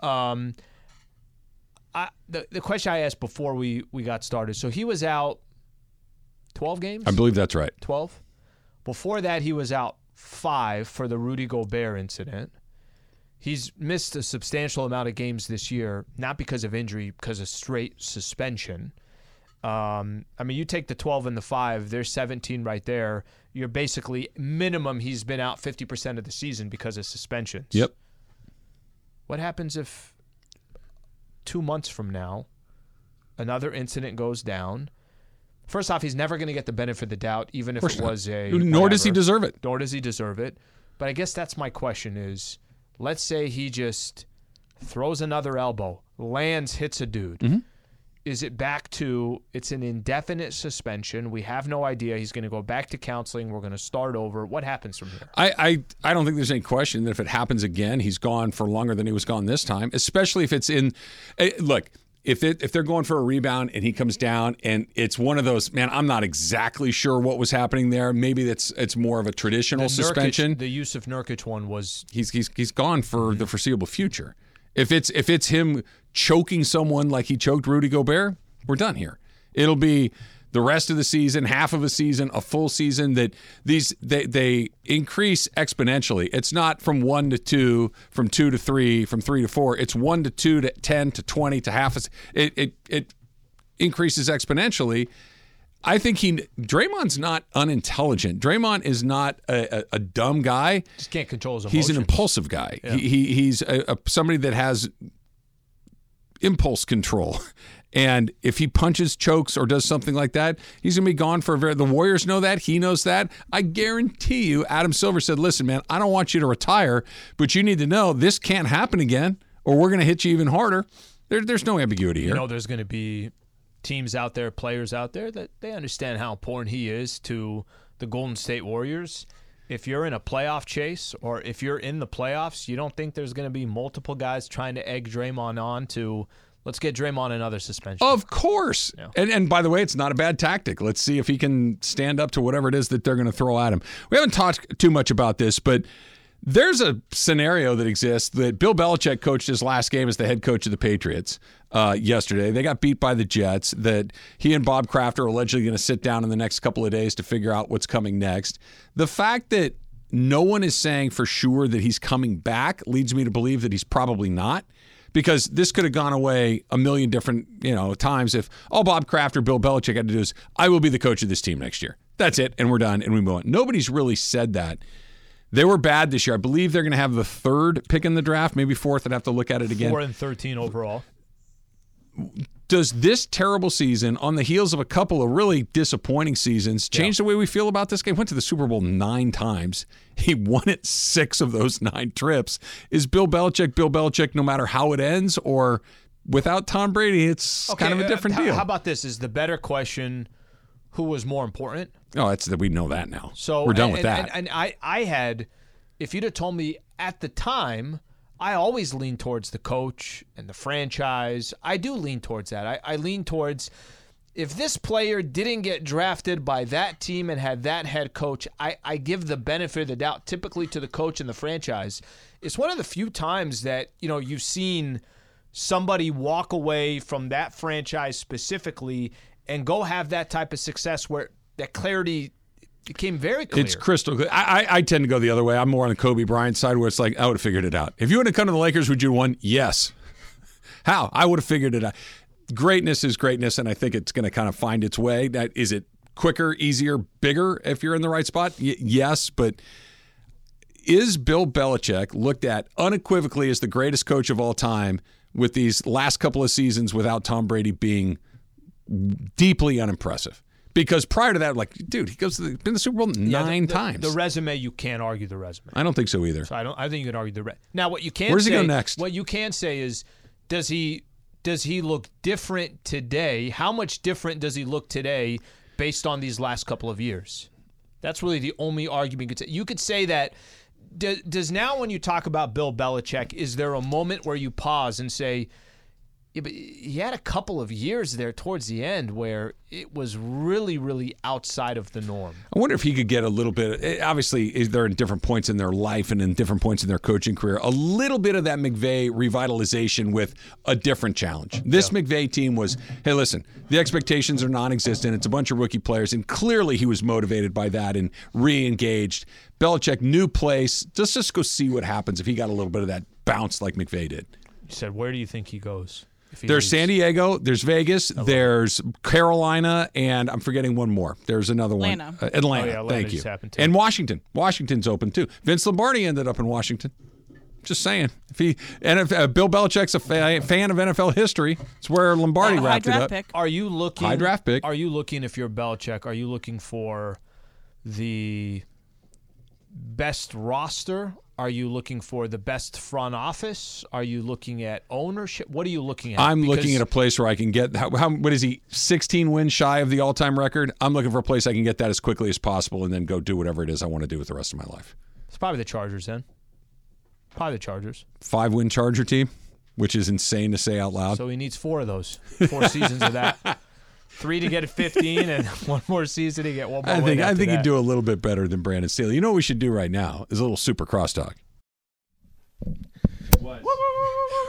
Um, I, the, the question I asked before we, we got started so he was out 12 games? I believe that's right. 12. Before that, he was out five for the Rudy Gobert incident. He's missed a substantial amount of games this year, not because of injury, because of straight suspension. Um, I mean, you take the 12 and the 5, there's 17 right there. You're basically minimum, he's been out 50% of the season because of suspensions. Yep. What happens if two months from now, another incident goes down? First off, he's never going to get the benefit of the doubt, even if it was a. Nor does he deserve it. Nor does he deserve it. But I guess that's my question: is let's say he just throws another elbow, lands, hits a dude. Mm-hmm. Is it back to it's an indefinite suspension? We have no idea. He's going to go back to counseling. We're going to start over. What happens from here? I, I, I don't think there's any question that if it happens again, he's gone for longer than he was gone this time, especially if it's in. eh, Look, if it, if they're going for a rebound and he comes down and it's one of those, man, I'm not exactly sure what was happening there. Maybe that's it's more of a traditional The suspension. Nurkic, the Jusuf Nurkic one was he's he's he's gone for mm-hmm. the foreseeable future. If it's if it's him choking someone like he choked Rudy Gobert, we're done here. It'll be the rest of the season, half of a season, a full season that these they they increase exponentially. It's not from 1 to 2, from 2 to 3, from 3 to 4. It's 1 to 2 to 10 to 20 to half a it it it increases exponentially. I think he Draymond's not unintelligent. Draymond is not a, a, a dumb guy. just can't control his emotions. He's an impulsive guy. He, he he's a, somebody that has impulse control. And if he punches, chokes, or does something like that, he's gonna be gone for a very. The Warriors know that. He knows that. I guarantee you, Adam Silver said, "Listen, man, I don't want you to retire, but you need to know this can't happen again, or we're gonna hit you even harder." There, there's no ambiguity here. You know, there's going to be teams out there, players out there that they understand how important he is to the Golden State Warriors. If you're in a playoff chase or if you're in the playoffs, you don't think there's going to be multiple guys trying to egg Draymond on to let's get Draymond another suspension. Of course. And and by the way, it's not a bad tactic. Let's see if he can stand up to whatever it is that they're going to throw at him. We haven't talked too much about this, but there's a scenario that exists that Bill Belichick coached his last game as the head coach of the Patriots uh, yesterday. They got beat by the Jets. That he and Bob Kraft are allegedly going to sit down in the next couple of days to figure out what's coming next. The fact that no one is saying for sure that he's coming back leads me to believe that he's probably not because this could have gone away a million different you know times if all Bob Kraft or Bill Belichick had to do is I will be the coach of this team next year. That's it, and we're done, and we move on. Nobody's really said that. They were bad this year. I believe they're going to have the third pick in the draft, maybe fourth. I'd have to look at it again. Four and thirteen overall. Does this terrible season, on the heels of a couple of really disappointing seasons, change the way we feel about this game? Went to the Super Bowl nine times. He won it six of those nine trips. Is Bill Belichick Bill Belichick no matter how it ends, or without Tom Brady, it's kind of a uh, different how- deal? How about this? Is the better question who was more important? Oh, that's that we know that now. So we're done and, with that. And, and I, I had, if you'd have told me at the time, I always lean towards the coach and the franchise. I do lean towards that. I, I lean towards if this player didn't get drafted by that team and had that head coach, I, I give the benefit of the doubt typically to the coach and the franchise. It's one of the few times that, you know, you've seen somebody walk away from that franchise specifically and go have that type of success where that clarity became very clear. It's crystal clear. I, I, I tend to go the other way. I'm more on the Kobe Bryant side where it's like, I would have figured it out. If you would have come to the Lakers, would you have won? Yes. How? I would have figured it out. Greatness is greatness, and I think it's going to kind of find its way. That is it quicker, easier, bigger if you're in the right spot? Y- yes, but is Bill Belichick looked at unequivocally as the greatest coach of all time with these last couple of seasons without Tom Brady being deeply unimpressive? Because prior to that, like, dude, he goes to the, been the Super Bowl Yeah, the- nine the, times. The resume, you can't argue the resume. I don't think so either. So I don't. I think you can argue the. Re- now, what you can Where does he say, go next? What you can say is, does he does he look different today? How much different does he look today, based on these last couple of years? That's really the only argument you could say. You could say that. Does now, when you talk about Bill Belichick, is there a moment where you pause and say, yeah, but he had a couple of years there towards the end where it was really, really outside of the norm. I wonder if he could get a little bit. eh, Obviously, they're in different points in their life and in different points in their coaching career. A little bit of that McVay revitalization with a different challenge. This McVay team was, hey, listen, the expectations are non-existent. It's a bunch of rookie players, and clearly he was motivated by that and re-engaged. Belichick, new place. Let's just go see what happens if he got a little bit of that bounce like McVay did. You said, where do you think he goes? If he There's leaves? San Diego, there's Vegas, there's Carolina, and I'm forgetting one more. There's another Atlanta. one. Uh, Atlanta. Oh, yeah, Atlanta Thank you. too. And Washington. Washington's open too. Vince Lombardi ended up in Washington. Just saying. If he and if uh, Bill Belichick's a fa- fan of NFL history, it's where Lombardi And a high wrapped it up. pick. Are you looking High draft pick. Are you looking if you're Belichick? Are you looking for the best roster? Are you looking for the best front office? Are you looking at ownership? What are you looking at? I'm looking at a place where I can get how, how what is he 16 wins shy of the all-time record. I'm looking for a place I can get that as quickly as possible and then go do whatever it is I want to do with the rest of my life. It's probably the Chargers then. Probably the Chargers. Five win Charger team. which is insane to say out loud. So he needs four of those, four seasons of that. Three to get at 15, and one more season to get one more. I win think I think that. he'd do a little bit better than Brandon Staley. You know what we should do right now is a little super crosstalk. What? Woo,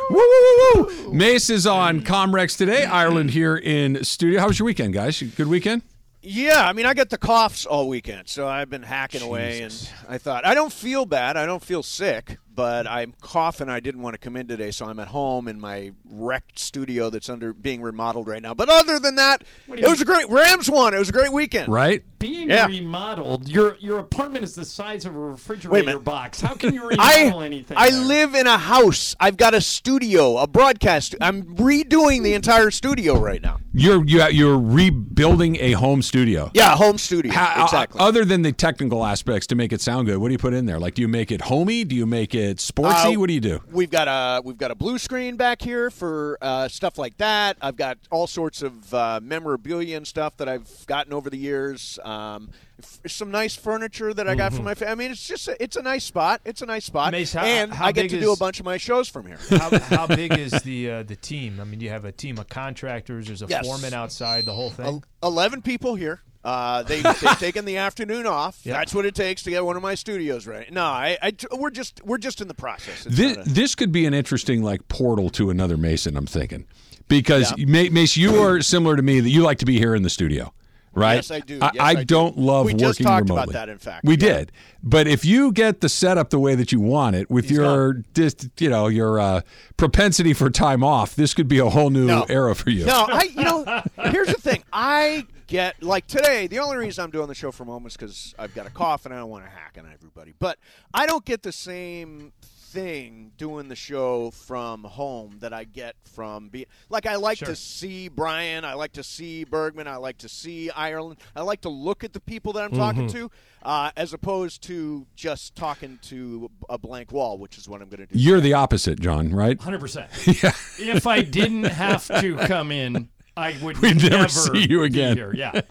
woo, woo, woo. Mace is on Comrex today. Ireland here in studio. How was your weekend, guys? Good weekend. Yeah, I mean, I got the coughs all weekend, so I've been hacking away, and I thought I don't feel bad. I don't feel sick, but I'm coughing. I didn't want to come in today, so I'm at home in my wrecked studio that's under being remodeled right now. But other than that, it was a great Rams won. It was a great weekend. Right? Being Yeah. remodeled, your your apartment is the size of a Wait a refrigerator minute. box. How can you I remodel anything? I there? live in a house. I've got a studio, a broadcast. I'm redoing the entire studio right now. You're you, you're rebuilding a home studio. Yeah, home studio. How- exactly. Other than the technical aspects to make it sound good, what do you put in there? Like, do you make it homey? Do you make it sportsy? Uh, what do you do? We've got a we've got a blue screen back here for uh, stuff like that. I've got all sorts of uh, memorabilia and stuff that I've gotten over the years. Um, f- some nice furniture that I got from my family. I mean, it's just a, it's a nice spot. It's a nice spot, Mace, how- and how I get big to do a bunch of my shows from here. How, how big is the uh, the team? I mean, you have a team of contractors. There's a Yes. foreman outside. The whole thing. Eleven people here. Uh, they they've taken the afternoon off. Yeah. That's what it takes to get one of my studios right. No, I, I we're just we're just in the process. It's This, a- this could be an interesting like portal to another Mason. I'm thinking because Ma- Mace, you are similar to me that you like to be here in the studio, right? Yes, I do. I, Yes, I I do. don't love We working just talked remotely. about that, in fact. we Yeah. did. But if you get the setup the way that you want it, with your just you know your uh, propensity for time off, this could be a whole new No. era for you. No, I you know here's the thing. I get like today. The only reason I'm doing the show from home is because I've got a cough and I don't want to hack on everybody. But I don't get the same thing doing the show from home that I get from being like I like Sure. to see Brian, I like to see Bergman, I like to see Ireland, I like to look at the people that I'm talking to, uh, as opposed to just talking to a blank wall, which is what I'm going to do. You're the opposite, John. Right? Hundred percent. Yeah. If I didn't have to come in, I would We'd never never see you again. here. Yeah.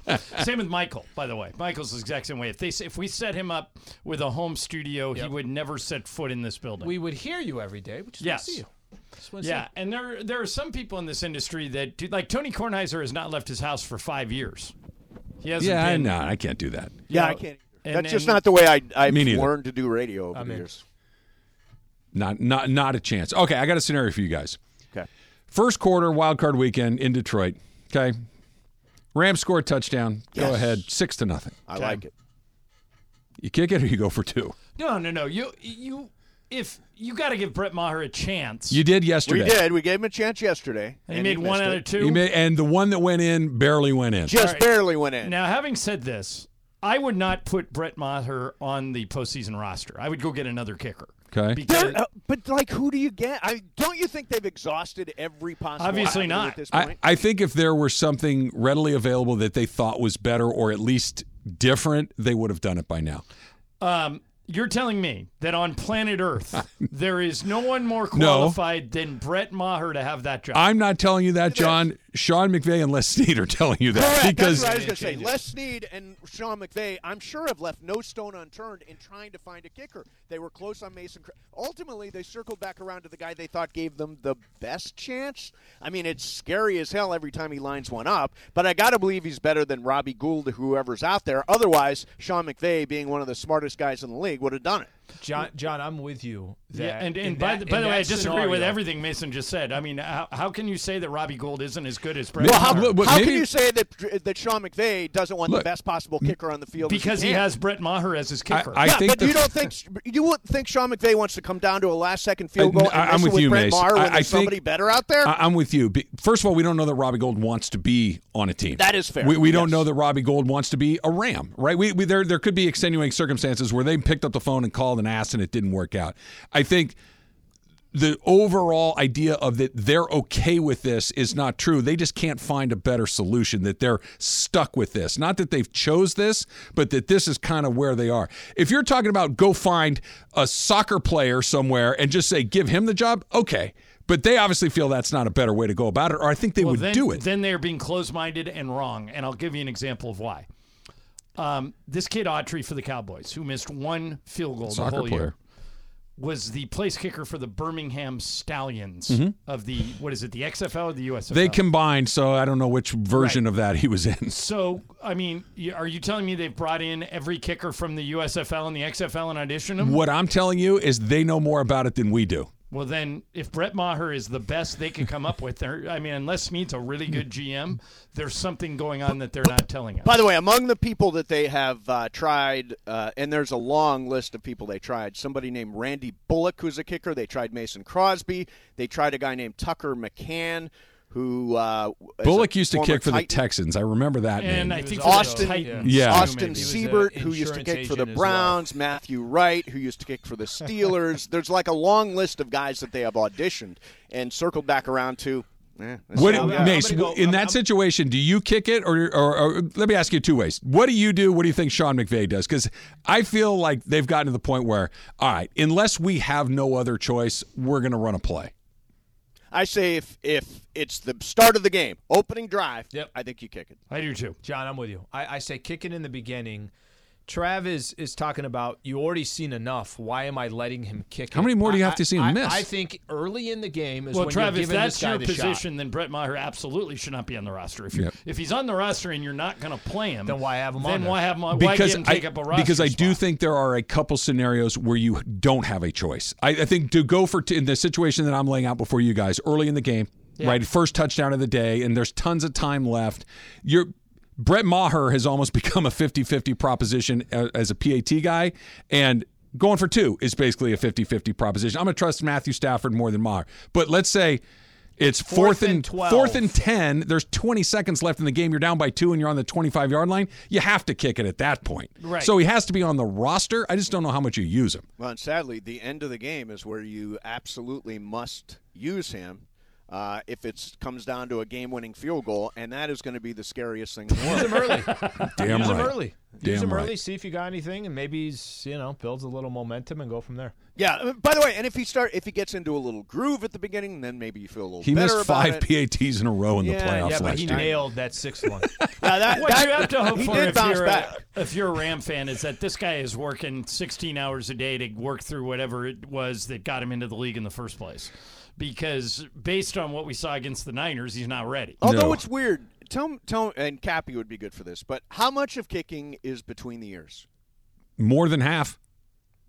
Same with Michael, by the way. Michael's the exact same way. If they if we set him up with a home studio, he would never set foot in this building. we would hear you every day. We just Yes. want to see you. Just wanna see yeah, and there there are some people in this industry that do, like Tony Kornheiser has not left his house for five years. He hasn't. Yeah, I been, know. I can't do that. Yeah, know, I can't. and- That's just and- not the way I I've Me learned to do radio over I'm the in. years. Not not not a chance. Okay, I got a scenario for you guys. Okay. First quarter, wild card weekend in Detroit. Okay. Rams score a touchdown. Go ahead, six to nothing. I like it. You kick it or you go for two. No, no, no. You you if you got to give Brett Maher a chance. You did yesterday. We did. We gave him a chance yesterday. and he and made one missed out it. of two. You made, and the one that went in barely went in. Just All right. barely went in. Now, having said this, I would not put Brett Maher on the postseason roster. I would go get another kicker. Okay. Because uh, but like, who do you get? I don't you think they've exhausted every possible? Obviously not. At this I, point? I think if there were something readily available that they thought was better or at least different, they would have done it by now. um, you're telling me that on planet Earth there is no one more No. qualified than Brett Maher to have that job. I'm not telling you that, John. Sean McVay and Les Snead are telling you that Correct. because That's what I was going to say. Les Snead and Sean McVay, I'm sure, have left no stone unturned in trying to find a kicker. They were close on Mason. Cra- Ultimately, they circled back around to the guy they thought gave them the best chance. I mean, it's scary as hell every time he lines one up, but I got to believe he's better than Robbie Gould or whoever's out there. Otherwise, Sean McVay, being one of the smartest guys in the league, would have done it. John, John, I'm with you. That yeah, and, and by, that- the, by the way, I that disagree with everything Mason just said. I mean, how, how can you say that Robbie Gould isn't as good as Brett Well, Maher? how- But How maybe- can you say that that Sean McVay doesn't want Look, the best possible kicker on the field? because he can? has Brett Maher as his kicker. I yeah, think but the- you don't think you wouldn't think Sean McVay wants to come down to a last-second field I- goal and I- I'm with with you, Brett Mace. Maher when I- I there's think- somebody better out there? I- I'm with you. First of all, we don't know that Robbie Gould wants to be on a team. That is fair. We, we don't know that Robbie Gould wants to be a Ram, right? We, we there there could be extenuating circumstances where they picked up the phone and called and asked and it didn't work out. I think the overall idea of that they're okay with this is not true. They just can't find a better solution. That they're stuck with this. Not that they've chose this, but that this is kind of where they are. If you're talking about go find a soccer player somewhere and just say give him the job, okay. But they obviously feel that's not a better way to go about it, or I think they well, would then, do it. Then they're being closed-minded and wrong, and I'll give you an example of why. Um, this kid Aubrey for the Cowboys, who missed one field goal the whole player. year. was the place kicker for the Birmingham Stallions Mhm. of the what is it, the XFL or the USFL? They combined, so I don't know which version of that he was in. So, I mean, y- are you telling me they've brought in every kicker from the USFL and the XFL and auditioned them? What I'm telling you is they know more about it than we do. Well, then, if Brett Maher is the best they could come up with, I mean, unless Snead's a really good GM, there's something going on that they're not telling us. By the way, among the people that they have uh, tried, uh, and there's a long list of people they tried. Somebody named Randy Bullock, who's a kicker. They tried Mason Crosby. They tried a guy named Tucker McCann, who uh, Bullock used to kick for the Texans. I remember that And name. I think Austin, Titans, Yeah. Austin He Seibert, who used to kick for the agent as well. Browns, Matthew Wright, who used to kick for the Steelers. There's like a long list of guys that they have auditioned and circled back around to. Eh, this What, is how. Mace, go- in I'm- that I'm- situation, do you kick it, or, or, or let me ask you two ways? What do you do? What do you think Sean McVay does? Because I feel like they've gotten to the point where, all right, unless we have no other choice, we're going to run a play. I say if if it's the start of the game, opening drive, Yep. I think you kick it. I do too. John, I'm with you. I, I say kick it in the beginning. Trav is, is talking about you already seen enough. Why am I letting him kick How it? many more do you I- have to see him I- miss? I think early in the game is Well, when you're Trav, if giving that's this guy your the shot. position, then Brett Maher absolutely should not be on the roster. If, you Yep. if he's on the roster and you're not going to play him, Then why have him then on there? why have him on? why because give him take I, up a roster because I do think there are a couple scenarios where you don't have a choice. I, I think to go for t- in the situation that I'm laying out before you guys early in the game, right, first touchdown of the day, and there's tons of time left. You're Brett Maher has almost become a 50-50 proposition uh, as a PAT guy, and going for two is basically a 50-50 proposition. I'm going to trust Matthew Stafford more than Maher, but let's say. It's fourth, Fourth and and 12. fourth and 10. There's 20 seconds left in the game. You're down by two and you're on the 25 yard line. You have to kick it at that point. Right. So he has to be on the roster. I just don't know how much you use him. Well, and sadly, the end of the game is where you absolutely must use him. Uh, if it comes down to a game-winning field goal, and that is going to be the scariest thing in the Use world. him early. Damn Use right. him early. Damn Use him right. early. See if you got anything, and maybe he's you know builds a little momentum and go from there. yeah. uh, By the way, and if he start, if he gets into a little groove at the beginning, then maybe you feel a little He better missed about five it. PATs in a row in the Yeah, playoffs yeah, but last he year. nailed that sixth one. Now, that, What that- you have to hope he for did if bounce you're, back. A, if you're a Ram fan is that this guy is working 16 hours a day to work through whatever it was that got him into the league in the first place. Because based on what we saw against the Niners, he's not ready. Although No. it's weird, tell tell and Cappy would be good for this. But how much of kicking is between the ears? More than half.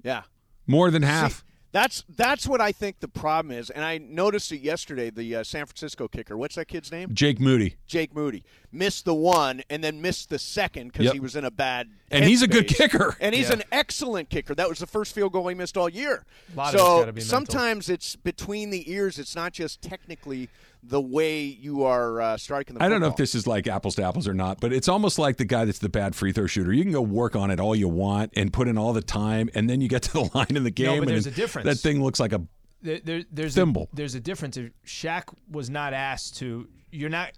Yeah. More than See, half. that's that's what I think the problem is, and I noticed it yesterday. The uh, San Francisco kicker, what's that kid's name? Jake Moody. Jake Moody missed the one and then missed the second because Yep. he was in a bad. And he's a good kicker. And he's Yeah. an excellent kicker. That was the first field goal he missed all year. A lot of it's so gotta be mental. sometimes it's between the ears. It's not just technically the way you are uh, striking the. I don't know if this is like apples to apples or not, but it's almost like the guy that's the bad free throw shooter. You can go work on it all you want and put in all the time, and then you get to the line in the game, but and there's a difference. that thing looks like a there, there, there's Thimble. A, there's a difference. If Shaq was not asked to, you're not.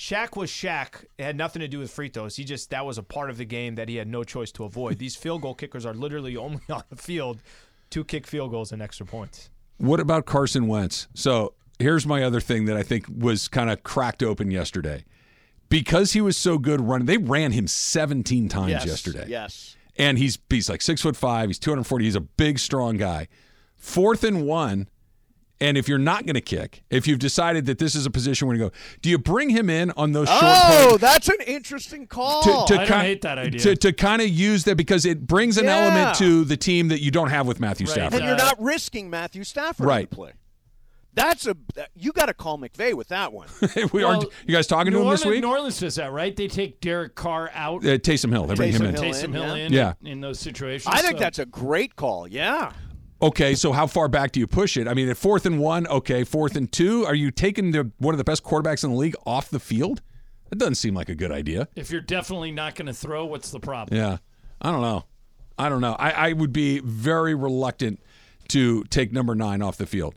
Shaq was Shaq. It had nothing to do with free throws. He just that was a part of the game that he had no choice to avoid. These field goal kickers are literally only on the field to kick field goals and extra points. What about Carson Wentz? So here's my other thing that I think was kind of cracked open yesterday. Because he was so good running, they ran him 17 times Yes, yesterday. Yes. And he's he's like six foot five, he's 240, he's a big, strong guy. Fourth and one. And if you're not going to kick, if you've decided that this is a position where you go, do you bring him in on those short Oh, plays that's an interesting call. to, to I don't kind, hate that idea. To, to kind of use that because it brings an Yeah. element to the team that you don't have with Matthew Right. Stafford. and you're not risking Matthew Stafford Right. on play. That's a you got to call McVay with that one. we Well, aren't, you guys talking New to him Orleans, this week? New Orleans does that, right? They take Derek Carr out, Uh, Taysom Hill. They bring him Taysom in. Hill. Taysom in, Hill yeah. in, Yeah. in those situations. I think So- that's a great call. Yeah. Okay, so how far back do you push it? I mean, at fourth and one, okay, fourth and two, are you taking the, one of the best quarterbacks in the league off the field? That doesn't seem like a good idea. if you're definitely not going to throw, what's the problem? Yeah, I don't know. I don't know. I, I would be very reluctant to take number nine off the field.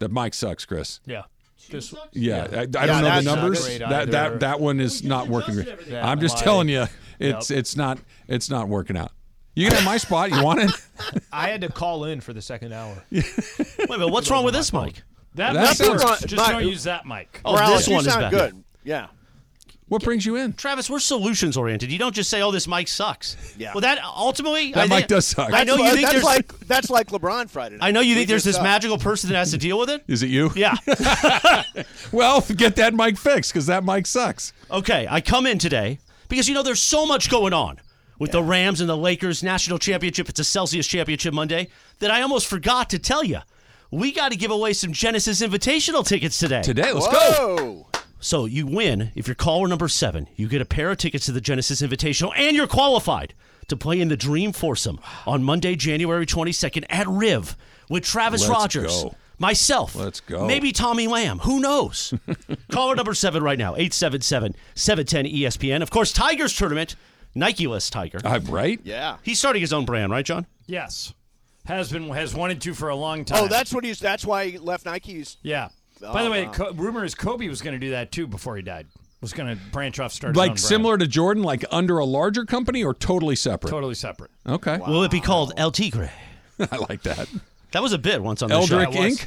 That Mike sucks, Chris. Yeah. This, Yeah, I, I Yeah, don't know the numbers. That that that one is not working. I'm just telling you, it's it's not it's not working out. You can have my spot. You want it? I had to call in for the second hour. Wait, but what's wrong with this mic? That, That mic sounds- works. Just Mike- don't use that mic. Oh, Morales, this you one is sound better. good. Yeah. What brings you in? Travis, we're solutions oriented. You don't just say, "Oh, this mic sucks." Yeah. Well, that ultimately, That I mic think- does suck. I know you like- think that's there's. like that's like LeBron Friday night. I know you We think there's just this suck. magical person that has to deal with it. Is it you? Yeah. Well, get that mic fixed because that mic sucks. Okay, I come in today because you know there's so much going on with the Rams and the Lakers national championship. It's a Celsius championship Monday that I almost forgot to tell you. We got to give away some Genesis Invitational tickets today. Today, let's go. So you win if you're caller number seven. You get a pair of tickets to the Genesis Invitational, and you're qualified to play in the Dream Foursome on Monday, January 22nd at Riv with Travis Let's Rodgers, go. myself, Let's go. maybe Tommy Lamb. Who knows? caller number seven right now, 877 710 ESPN. Of course, Tigers tournament, Nike list Tiger. Uh, right? Yeah. He's starting his own brand, right, John? Yes, has been has wanted to for a long time. Oh, that's what he's. That's why he left Nike's. yeah. Oh, By the way, wow. Co- rumor is Kobe was going to do that too before he died. Was going to branch off, start his own Like brand. similar to Jordan, like under a larger company or totally separate? totally separate. Okay. Will it be called El Tigre? I like that. That was a bit once on the Eldrick show. Inc.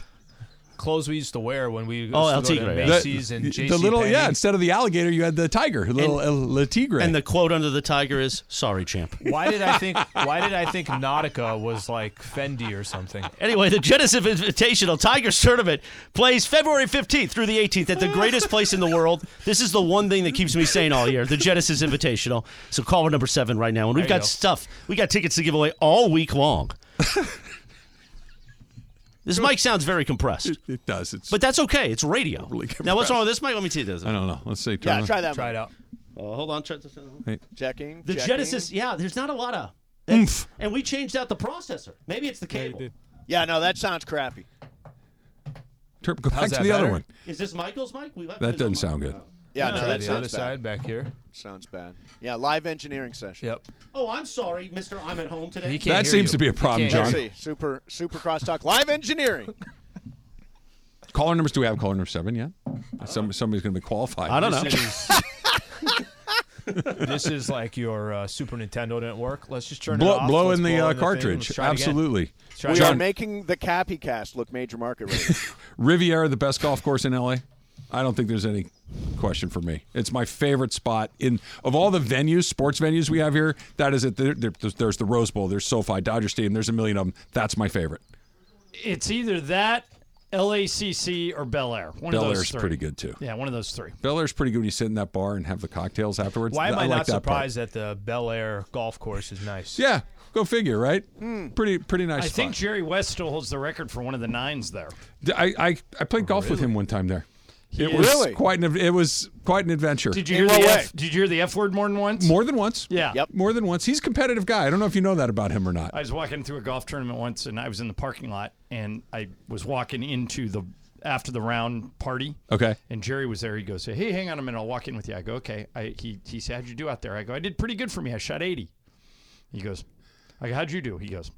Clothes we used to wear when we Oh, El used to go to Macy's and the, JC the little, yeah, instead of the alligator, you had the tiger, little El, Le Tigre. And the quote under the tiger is "Sorry, champ." Why did I think? Why did I think Nautica was like Fendi or something? Anyway, the Genesis Invitational Tigers Tournament plays February 15th through the 18th at the greatest place in the world. This is the one thing that keeps me sane all year, the Genesis Invitational. So call number seven right now. And we've There got go. stuff. We got tickets to give away all week long. This mic sounds very compressed, it, it does. It's. but that's okay. It's radio. Really now, what's wrong with this mic? Let me see this. I don't know. Let's see. Yeah, on. try that. Try one. it out. Uh, hold on. Check this out. Checking. The checking. Genesis, yeah, there's not a lot of. Oomph. And we changed out the processor. Maybe it's the cable. Yeah, no, that sounds crappy. Turn, go back to that the other one. Is this Michael's mic? We left That doesn't sound mic. good. Yeah, no, Try that the sounds other bad. side back here. Sounds bad. Yeah, live engineering session. Yep. Oh, I'm sorry, Mister. I'm at home today. He can't That seems you. to be a problem, John. Let's see. Super super crosstalk. Live engineering. Caller numbers. Do we have caller number seven yet? Some, somebody's going to be qualified. I don't know. This is, this is like your uh, Super Nintendo didn't work. Let's just turn it Blow, off. blow Let's in the blow uh, in cartridge. Let's try it again. Absolutely. Let's try it we again. are making the Cappy Cast look major market rate. Riviera, the best golf course in LA. I don't think there's any question for me. It's my favorite spot in of all the venues, sports venues we have here. That is it. There, there- there's, there's the Rose Bowl, there's SoFi, Dodger Stadium. There's a million of them. That's my favorite. It's either that, LACC, or Bel Air. One Bel of those Air's three. pretty good too. Yeah, one of those three. Bel Air's pretty good. when You sit in that bar and have the cocktails afterwards. Why am I, like not that part. surprised that the Bel Air golf course is nice? Yeah, go figure, right? Hmm. Pretty pretty nice. I spot. think Jerry West still holds the record for one of the nines there. I, I I played golf with him one time there. It is- was Really? quite an it was quite an adventure. Did you hear the F, Did you hear the F word more than once? More than once. Yeah. Yep. More than once. He's a competitive guy. I don't know if you know that about him or not. I was walking through a golf tournament once, and I was in the parking lot, and I was walking into the after the round party. Okay. And Jerry was there. He goes, "Hey, hang on a minute. I'll walk in with you." I go, "Okay." I, he he said, "How'd you do out there?" I go, "I did pretty good for me. I shot 80." He goes, "I go, how'd you do?" He goes,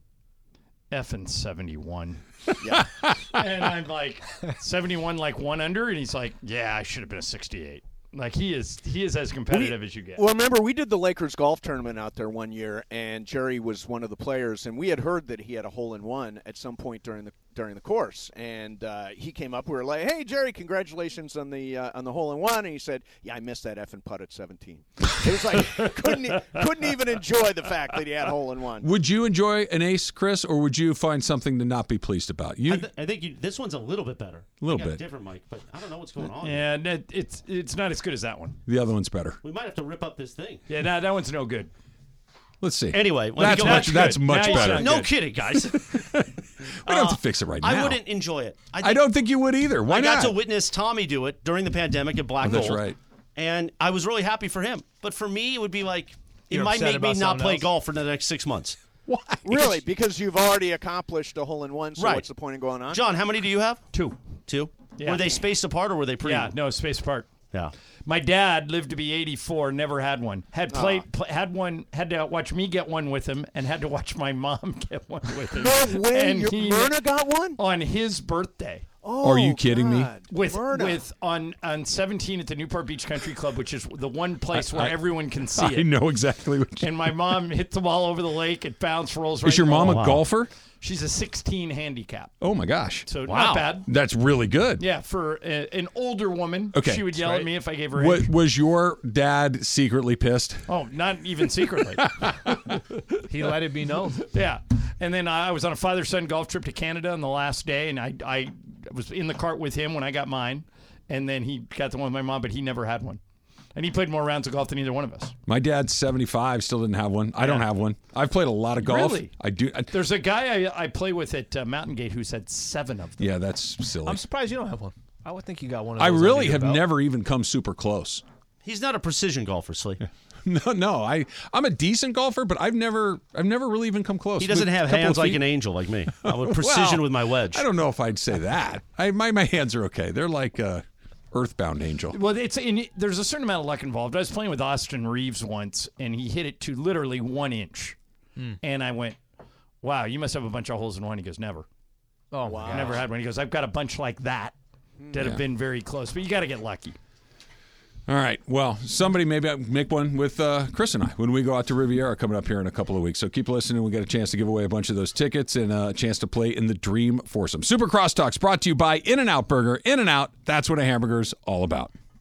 "Effing 71." Yeah. and I'm like, 71, like one under, and he's like, "Yeah, I should have been a 68." Like he is he is as competitive as you get. Well, remember we did the Lakers golf tournament out there one year, and Jerry was one of the players, and we had heard that he had a hole in one at some point during the during the course, and uh, he came up. We were like, "Hey, Jerry, congratulations on the uh, on the hole in one," and he said, "Yeah, I missed that effing putt at 17." It was like couldn't couldn't even enjoy the fact that he had hole in one. Would you enjoy an ace, Chris, or would you find something to not be pleased about? You I, th- I think you, this one's a little bit better. A little bit. A different Mike. but I don't know what's going on. Yeah, it's it's not as good as that one. the other one's better. We might have to rip up this thing. Yeah, that that one's no good. Let's see. Anyway, let that's go much back. that's much Now better. No good. kidding, guys. we don't have to fix it right now. I wouldn't enjoy it. I, I don't think you would either. Why I not? I got to witness Tommy do it during the pandemic at Black Oh, that's Gold. right. And I was really happy for him. But for me, it would be like it You're might make me not play else? golf for the next six months. Why? Really, because you've already accomplished a hole in one. So Right. what's the point in going on? John, how many do you have? Two. Two. Yeah. Were they spaced apart or were they pretty? Yeah, no space apart. Yeah. My dad lived to be 84, never had one. Had ah. played, pl- had one, had to watch me get one with him, and had to watch my mom get one with him. No way, And your, he- Myrna got one. on his birthday. Oh, Are you oh, kidding me? With Myrna. with on on 17 at the Newport Beach Country Club, which is the one place where I- everyone can see I it. know exactly what. You, And my mom hit the ball over the lake. It bounced, rolls right. is your mom a hole. golfer? She's a 16 handicap, Oh my gosh, so Wow. not bad. that's really good. Yeah, for a, an older woman, Okay. she would yell at me if I gave her. What, was your dad secretly pissed? Oh, not even secretly. He let it be known. yeah, and then I was on a father-son golf trip to Canada on the last day, and I I was in the cart with him when I got mine, and then he got the one with my mom, but he never had one, and he played more rounds of golf than either one of us. My dad's 75, still didn't have one. I don't have one. I've played a lot of golf. Really? I do. I, There's a guy I, I play with at uh, Mountain Gate who's had seven of them. yeah, that's silly. I'm surprised you don't have one. I would think you got one. Of I those really your have belt. never even come super close. He's not a precision golfer, Slee. No, no. I I'm a decent golfer, but I've never I've never really even come close. He doesn't have hands like an angel like me. I'm a precision Well, with my wedge. I don't know if I'd say that. I my my hands are okay. They're like uh, earthbound angel. Well, it's in, there's a certain amount of luck involved. I was playing with Austin Reaves once, and he hit it to literally one inch, and I went, "Wow, you must have a bunch of holes in one." He goes, "Never, Oh wow. I never had one." He goes, "I've got a bunch like that that have been very close, but you got to get lucky." All right. Well, somebody maybe make one with uh, Chris and I when we go out to Riviera coming up here in a couple of weeks. So keep listening. We get a chance to give away a bunch of those tickets and uh, a chance to play in the Dream Foursome. Super Crosstalks brought to you by In-N-Out Burger. In-N-Out. That's what a hamburger's all about.